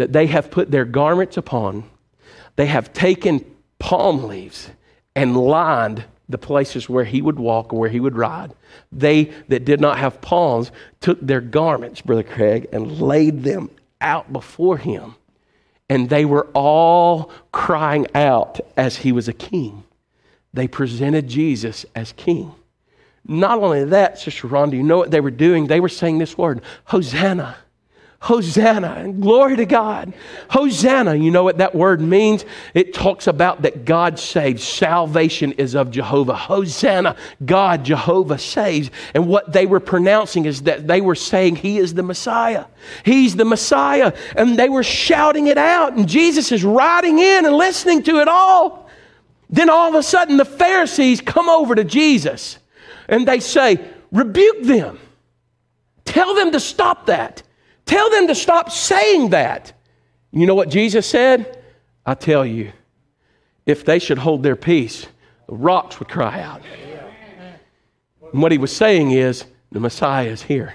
that they have put their garments upon. They have taken palm leaves and lined the places where he would walk or where he would ride. They that did not have palms took their garments, Brother Craig, and laid them out before him. And they were all crying out as he was a king. They presented Jesus as king. Not only that, Sister Rhonda, you know what they were doing? They were saying this word Hosanna. Hosanna and glory to God. Hosanna, you know what that word means? It talks about that God saves. Salvation is of Jehovah. Hosanna, God, Jehovah saves. And what they were pronouncing is that they were saying, He is the Messiah. He's the Messiah. And they were shouting it out. And Jesus is riding in and listening to it all. Then all of a sudden, the Pharisees come over to Jesus and they say, Rebuke them. Tell them to stop that. Tell them to stop saying that. You know what Jesus said? I tell you, if they should hold their peace, the rocks would cry out. And what he was saying is, the Messiah is here.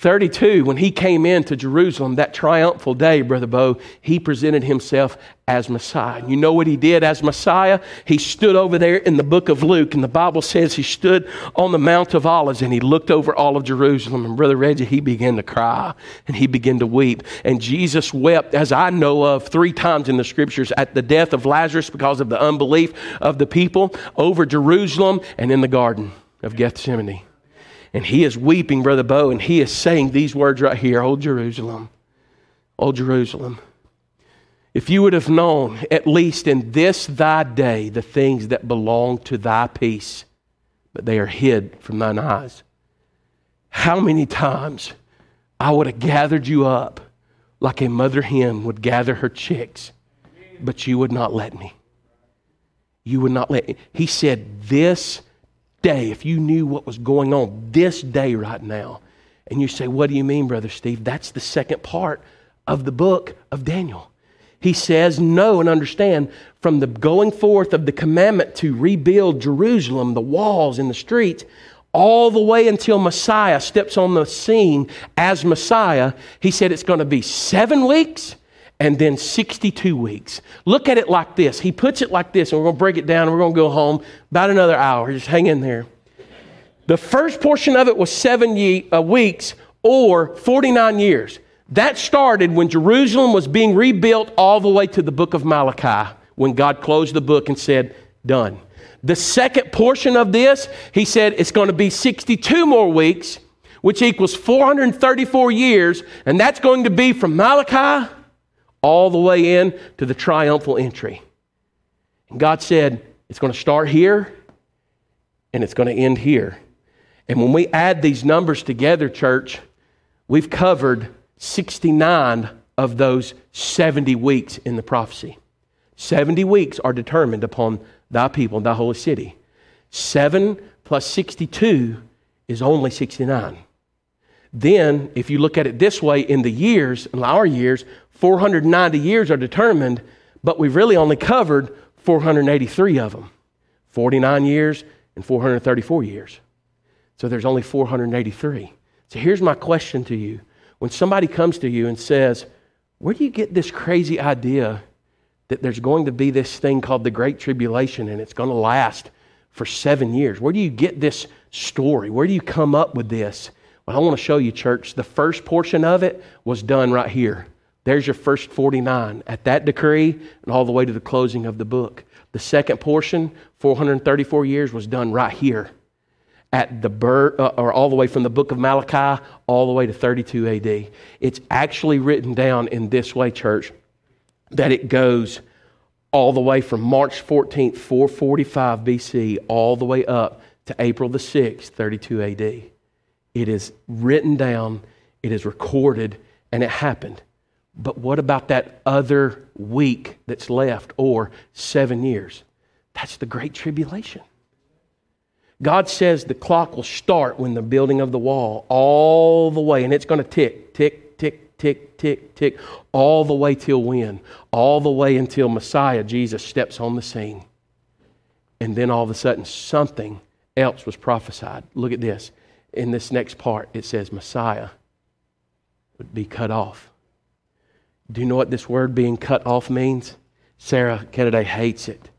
32, when he came into Jerusalem that triumphal day, Brother Bo, he presented himself as Messiah. You know what he did as Messiah? He stood over there in the book of Luke, and the Bible says he stood on the Mount of Olives and he looked over all of Jerusalem. And Brother Reggie, he began to cry and he began to weep. And Jesus wept, as I know of, three times in the scriptures at the death of Lazarus because of the unbelief of the people, over Jerusalem, and in the Garden of Gethsemane. And he is weeping, Brother Bo, and he is saying these words right here Old Jerusalem, Old Jerusalem. If you would have known, at least in this thy day, the things that belong to thy peace, but they are hid from thine eyes. How many times I would have gathered you up like a mother hen would gather her chicks, but you would not let me. You would not let me. He said, This day, if you knew what was going on this day right now, and you say, What do you mean, Brother Steve? That's the second part of the book of Daniel. he says, Know and understand from the going forth of the commandment to rebuild Jerusalem, the walls and the streets, all the way until Messiah steps on the scene as Messiah, he said it's going to be seven weeks and then 62 weeks. Look at it like this. He puts it like this, and we're going to break it down and we're going to go home about another hour. Just hang in there. The first portion of it was seven ye- uh, weeks or 49 years. That started when Jerusalem was being rebuilt all the way to the book of Malachi, when God closed the book and said, Done. The second portion of this, he said, it's going to be 62 more weeks, which equals 434 years, and that's going to be from Malachi all the way in to the triumphal entry. And God said, it's going to start here and it's going to end here. And when we add these numbers together, church, we've covered 69 of those 70 weeks in the prophecy. 70 weeks are determined upon thy people, and thy holy city. 7 plus 62 is only 69. Then, if you look at it this way, in the years, in our years, 490 years are determined, but we've really only covered 483 of them 49 years and 434 years. So there's only 483. So here's my question to you. When somebody comes to you and says, Where do you get this crazy idea that there's going to be this thing called the Great Tribulation and it's going to last for seven years? Where do you get this story? Where do you come up with this? Well, I want to show you, church. The first portion of it was done right here. There's your first 49 at that decree and all the way to the closing of the book. The second portion, 434 years, was done right here at the birth, uh, or all the way from the book of Malachi all the way to 32 AD. It's actually written down in this way, church, that it goes all the way from March 14th, 445 BC, all the way up to April the 6th, 32 AD. It is written down, it is recorded, and it happened. But what about that other week that's left, or seven years? That's the Great Tribulation. God says the clock will start when the building of the wall, all the way, and it's going to tick, tick, tick, tick, tick, tick, all the way till when? All the way until Messiah, Jesus, steps on the scene. And then all of a sudden, something else was prophesied. Look at this. In this next part, it says Messiah would be cut off. Do you know what this word being cut off means? Sarah Kennedy hates it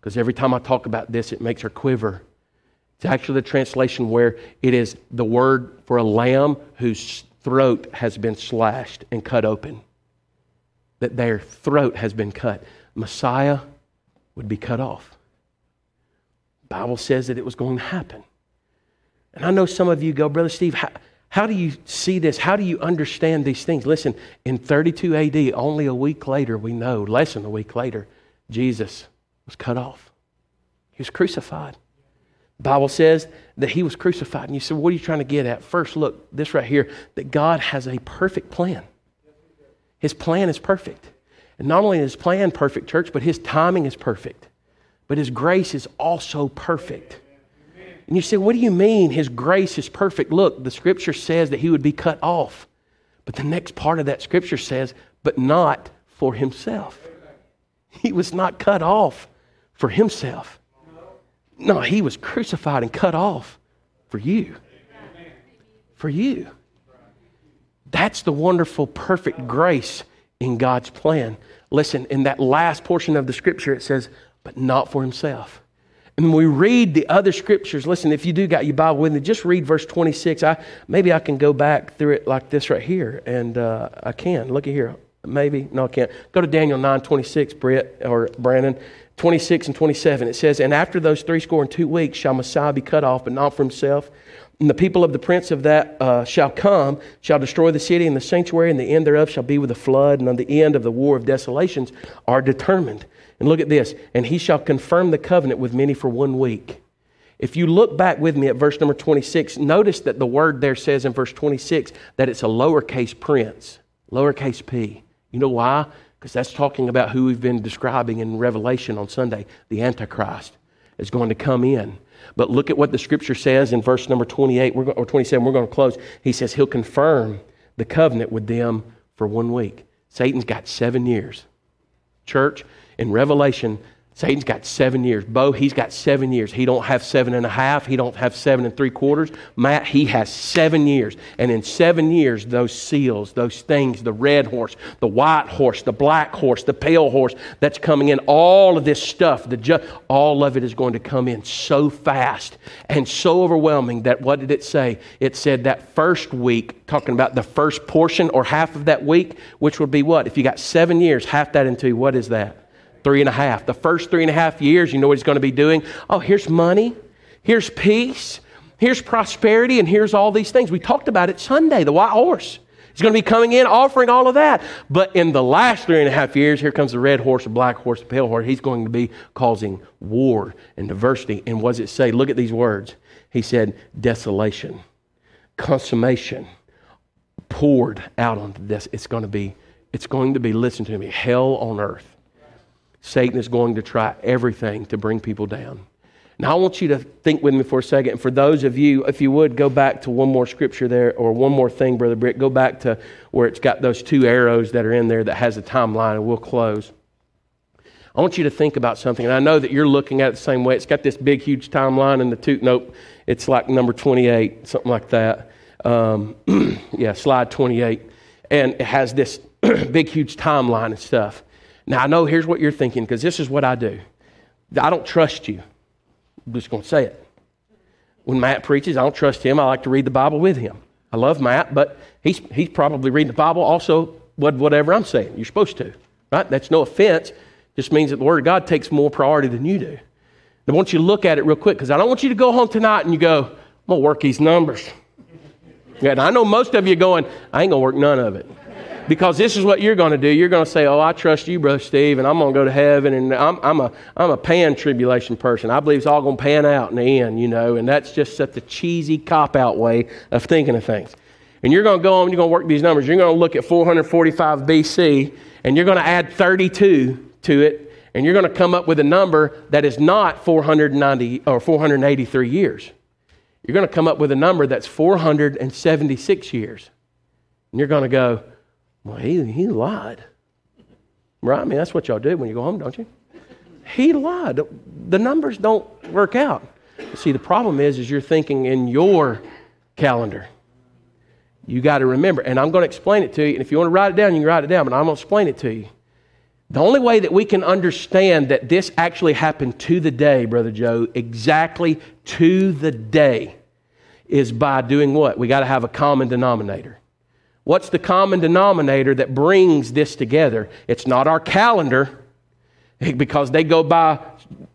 because every time I talk about this, it makes her quiver. It's actually the translation where it is the word for a lamb whose throat has been slashed and cut open. That their throat has been cut. Messiah would be cut off. The Bible says that it was going to happen. And I know some of you go, Brother Steve, how, how do you see this? How do you understand these things? Listen, in 32 AD, only a week later, we know, less than a week later, Jesus was cut off. He was crucified. Bible says that he was crucified. And you say, what are you trying to get at? First, look, this right here, that God has a perfect plan. His plan is perfect. And not only is his plan perfect, church, but his timing is perfect. But his grace is also perfect. And you say, what do you mean his grace is perfect? Look, the scripture says that he would be cut off. But the next part of that scripture says, but not for himself. He was not cut off for himself. No, he was crucified and cut off for you. For you. That's the wonderful, perfect grace in God's plan. Listen, in that last portion of the scripture, it says, but not for himself. And we read the other scriptures. Listen, if you do got your Bible with me, just read verse 26. I, maybe I can go back through it like this right here, and uh, I can. Look at here. Maybe. No, I can't. Go to Daniel 9 26, Brett or Brandon. 26 and 27, it says, And after those three score and two weeks shall Messiah be cut off, but not for himself. And the people of the prince of that uh, shall come, shall destroy the city and the sanctuary, and the end thereof shall be with a flood, and on the end of the war of desolations are determined. And look at this, and he shall confirm the covenant with many for one week. If you look back with me at verse number 26, notice that the word there says in verse 26 that it's a lowercase prince, lowercase p. You know why? because that's talking about who we've been describing in Revelation on Sunday. The Antichrist is going to come in. But look at what the scripture says in verse number 28 we're going, or 27. We're going to close. He says he'll confirm the covenant with them for one week. Satan's got seven years. church, in Revelation, Satan's got seven years. Bo, he's got seven years. He don't have seven and a half. He don't have seven and three quarters. Matt, he has seven years. And in seven years, those seals, those things, the red horse, the white horse, the black horse, the pale horse that's coming in, all of this stuff, the ju- all of it is going to come in so fast and so overwhelming that what did it say? It said that first week, talking about the first portion or half of that week, which would be what? If you got seven years, half that into what is that? Three and a half. The first three and a half years, you know what he's going to be doing? Oh, here's money, here's peace, here's prosperity, and here's all these things. We talked about it Sunday, the white horse. He's going to be coming in offering all of that. But in the last three and a half years, here comes the red horse, the black horse, the pale horse. He's going to be causing war and diversity. And what does it say? Look at these words. He said, desolation, consummation, poured out on this. It's going to be, it's going to be, listen to me, hell on earth. Satan is going to try everything to bring people down. Now, I want you to think with me for a second. And for those of you, if you would, go back to one more scripture there, or one more thing, Brother Britt. Go back to where it's got those two arrows that are in there that has a timeline, and we'll close. I want you to think about something. And I know that you're looking at it the same way. It's got this big, huge timeline, and the two, nope, it's like number 28, something like that. Um, *clears throat* yeah, slide 28. And it has this *clears throat* big, huge timeline and stuff. Now, I know here's what you're thinking because this is what I do. I don't trust you. I'm just going to say it. When Matt preaches, I don't trust him. I like to read the Bible with him. I love Matt, but he's, he's probably reading the Bible also whatever I'm saying. You're supposed to, right? That's no offense. Just means that the Word of God takes more priority than you do. I want you to look at it real quick because I don't want you to go home tonight and you go, I'm going to work these numbers. Yeah, *laughs* and I know most of you going, I ain't going to work none of it. Because this is what you're going to do. You're going to say, Oh, I trust you, Brother Steve, and I'm going to go to heaven, and I'm, I'm, a, I'm a pan tribulation person. I believe it's all going to pan out in the end, you know, and that's just such a cheesy cop out way of thinking of things. And you're going to go on, you're going to work these numbers. You're going to look at 445 BC, and you're going to add 32 to it, and you're going to come up with a number that is not 490 or 483 years. You're going to come up with a number that's 476 years. And you're going to go, well, he, he lied. Right? I mean, that's what y'all do when you go home, don't you? He lied. The numbers don't work out. See, the problem is, is you're thinking in your calendar. You got to remember, and I'm going to explain it to you. And if you want to write it down, you can write it down, but I'm going to explain it to you. The only way that we can understand that this actually happened to the day, Brother Joe, exactly to the day, is by doing what? We got to have a common denominator. What's the common denominator that brings this together? It's not our calendar, *laughs* because they go by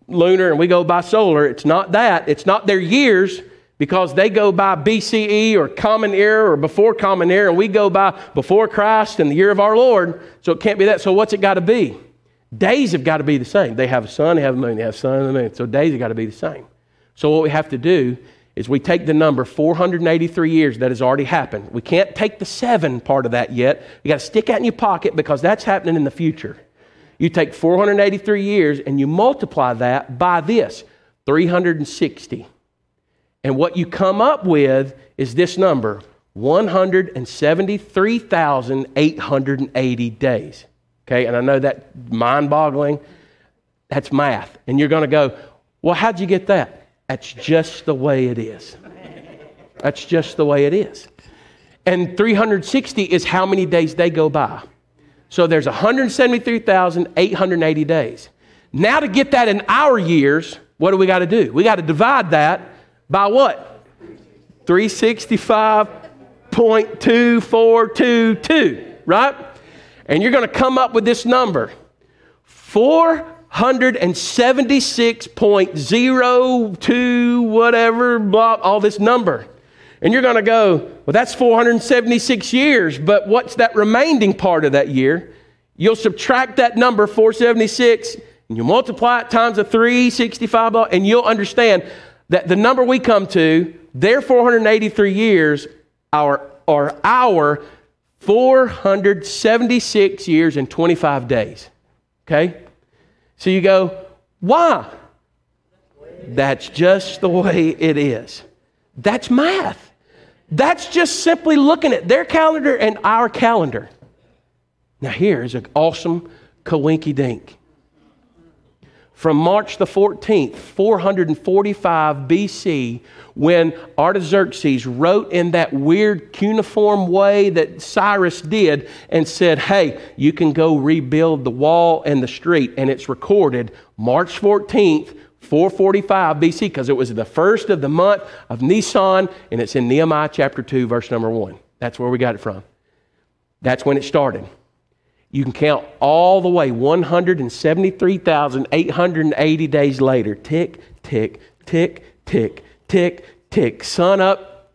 lunar and we go by solar. It's not that. It's not their years, because they go by BCE or Common Era or before Common Era, and we go by before Christ and the year of our Lord. So it can't be that. So what's it got to be? Days have got to be the same. They have a sun, they have a moon, they have sun and the moon. So days have got to be the same. So what we have to do is we take the number 483 years that has already happened. We can't take the seven part of that yet. You got to stick that in your pocket because that's happening in the future. You take 483 years and you multiply that by this 360. And what you come up with is this number 173,880 days. Okay, and I know that mind boggling. That's math. And you're going to go, well, how'd you get that? That's just the way it is. That's just the way it is. And 360 is how many days they go by. So there's 173,880 days. Now, to get that in our years, what do we got to do? We got to divide that by what? 365.2422, right? And you're going to come up with this number 476.02, whatever, blah, all this number. And you're going to go, well, that's 476 years, but what's that remaining part of that year? You'll subtract that number, 476, and you multiply it times a 365, blah, and you'll understand that the number we come to, their 483 years, are, are our 476 years and 25 days. Okay? So you go, why? That's just the way it is. That's math. That's just simply looking at their calendar and our calendar. Now, here is an awesome Kawinky Dink. From March the 14th, 445 BC, when Artaxerxes wrote in that weird cuneiform way that Cyrus did and said, Hey, you can go rebuild the wall and the street. And it's recorded March 14th, 445 BC, because it was the first of the month of Nisan, and it's in Nehemiah chapter 2, verse number 1. That's where we got it from. That's when it started. You can count all the way 173,880 days later. Tick, tick, tick, tick, tick, tick. Sun up,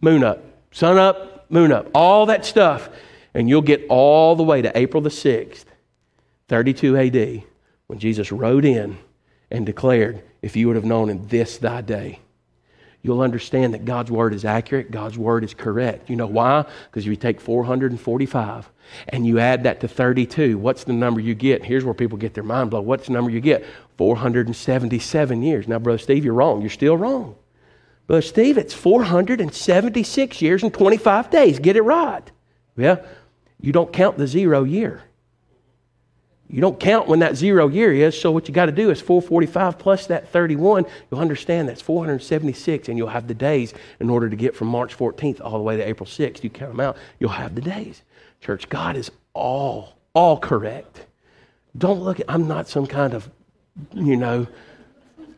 moon up. Sun up, moon up. All that stuff. And you'll get all the way to April the 6th, 32 AD, when Jesus rode in and declared, If you would have known in this thy day, you'll understand that God's word is accurate, God's word is correct. You know why? Because if you take 445 and you add that to 32, what's the number you get? Here's where people get their mind blown. What's the number you get? 477 years. Now, Brother Steve, you're wrong. You're still wrong. Brother Steve, it's 476 years and 25 days. Get it right. Yeah, you don't count the zero year. You don't count when that zero year is, so what you got to do is 445 plus that 31. You'll understand that's 476, and you'll have the days in order to get from March 14th all the way to April 6th. You count them out, you'll have the days. Church, God is all, all correct. Don't look at, I'm not some kind of, you know,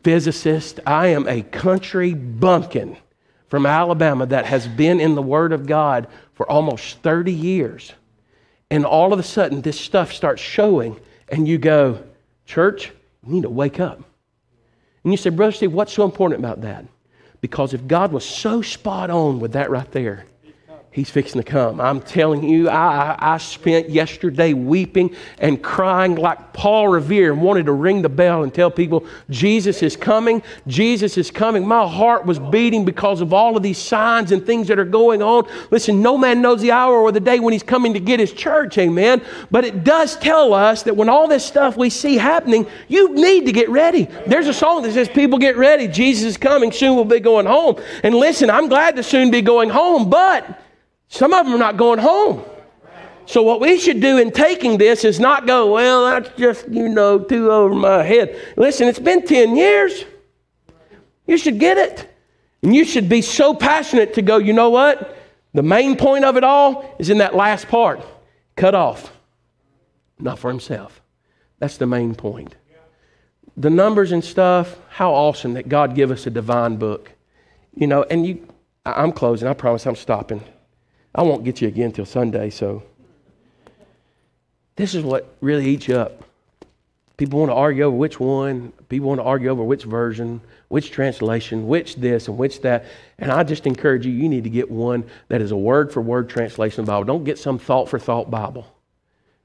physicist. I am a country bumpkin from Alabama that has been in the Word of God for almost 30 years. And all of a sudden, this stuff starts showing, and you go, Church, you need to wake up. And you say, Brother Steve, what's so important about that? Because if God was so spot on with that right there, He's fixing to come. I'm telling you, I, I spent yesterday weeping and crying like Paul Revere and wanted to ring the bell and tell people, Jesus is coming. Jesus is coming. My heart was beating because of all of these signs and things that are going on. Listen, no man knows the hour or the day when he's coming to get his church, amen. But it does tell us that when all this stuff we see happening, you need to get ready. There's a song that says, People get ready. Jesus is coming. Soon we'll be going home. And listen, I'm glad to soon be going home, but some of them are not going home. So, what we should do in taking this is not go, well, that's just, you know, too over my head. Listen, it's been 10 years. You should get it. And you should be so passionate to go, you know what? The main point of it all is in that last part cut off, not for himself. That's the main point. The numbers and stuff, how awesome that God give us a divine book. You know, and you, I'm closing. I promise I'm stopping. I won't get you again till Sunday, so this is what really eats you up. People want to argue over which one, people want to argue over which version, which translation, which this and which that. And I just encourage you, you need to get one that is a word for word translation of the Bible. Don't get some thought for thought Bible.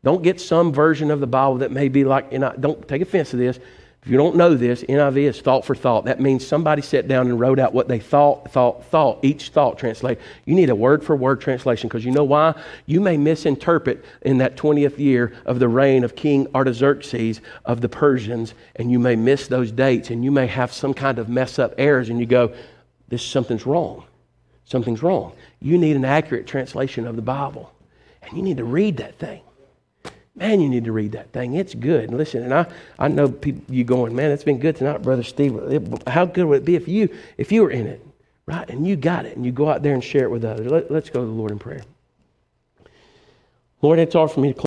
Don't get some version of the Bible that may be like, and I, don't take offense to this. If you don't know this, NIV is thought for thought. That means somebody sat down and wrote out what they thought, thought, thought, each thought translate. You need a word for word translation because you know why? You may misinterpret in that 20th year of the reign of King Artaxerxes of the Persians, and you may miss those dates, and you may have some kind of mess up errors, and you go, this something's wrong. Something's wrong. You need an accurate translation of the Bible, and you need to read that thing. Man, you need to read that thing. It's good. And listen, and I, I know people, you going, man, it's been good tonight, Brother Steve. How good would it be if you, if you were in it, right? And you got it, and you go out there and share it with others. Let, let's go to the Lord in prayer. Lord, it's hard for me to